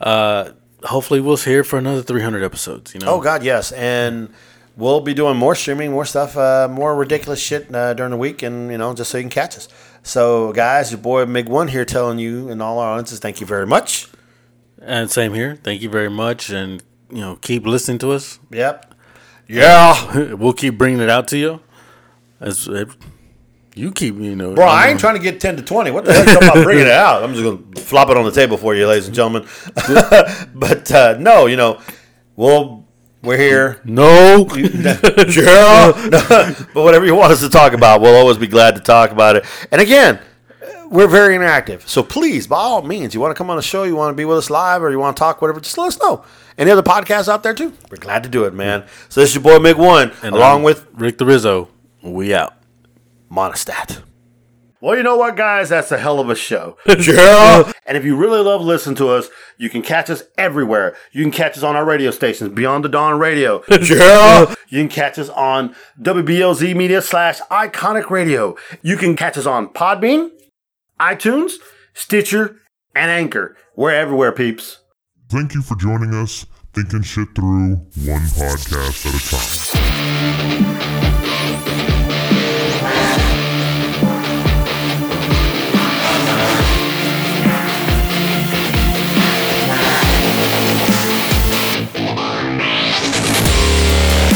Uh, hopefully we'll see here for another 300 episodes. You know. Oh God, yes, and we'll be doing more streaming, more stuff, uh, more ridiculous shit uh, during the week, and you know, just so you can catch us. So, guys, your boy Mig One here, telling you and all our audiences, thank you very much. And same here. Thank you very much, and you know keep listening to us. Yep. Yeah, we'll keep bringing it out to you. As uh, you keep, you know, bro, I ain't trying to get ten to twenty. What the talking about bringing it out? I'm just gonna flop it on the table for you, ladies and gentlemen. but uh, no, you know, we'll we're here. No, yeah. but whatever you want us to talk about, we'll always be glad to talk about it. And again, we're very interactive. So please, by all means, you want to come on the show, you want to be with us live, or you want to talk, whatever, just let us know. Any other podcasts out there too? We're glad to do it, man. So this is your boy Mig One, And along I'm with Rick the Rizzo. We out. Monistat. Well, you know what, guys? That's a hell of a show. yeah. And if you really love listening to us, you can catch us everywhere. You can catch us on our radio stations, Beyond the Dawn Radio. yeah. You can catch us on WBLZ Media slash Iconic Radio. You can catch us on Podbean, iTunes, Stitcher, and Anchor. We're everywhere, peeps. Thank you for joining us, thinking shit through one podcast at a time.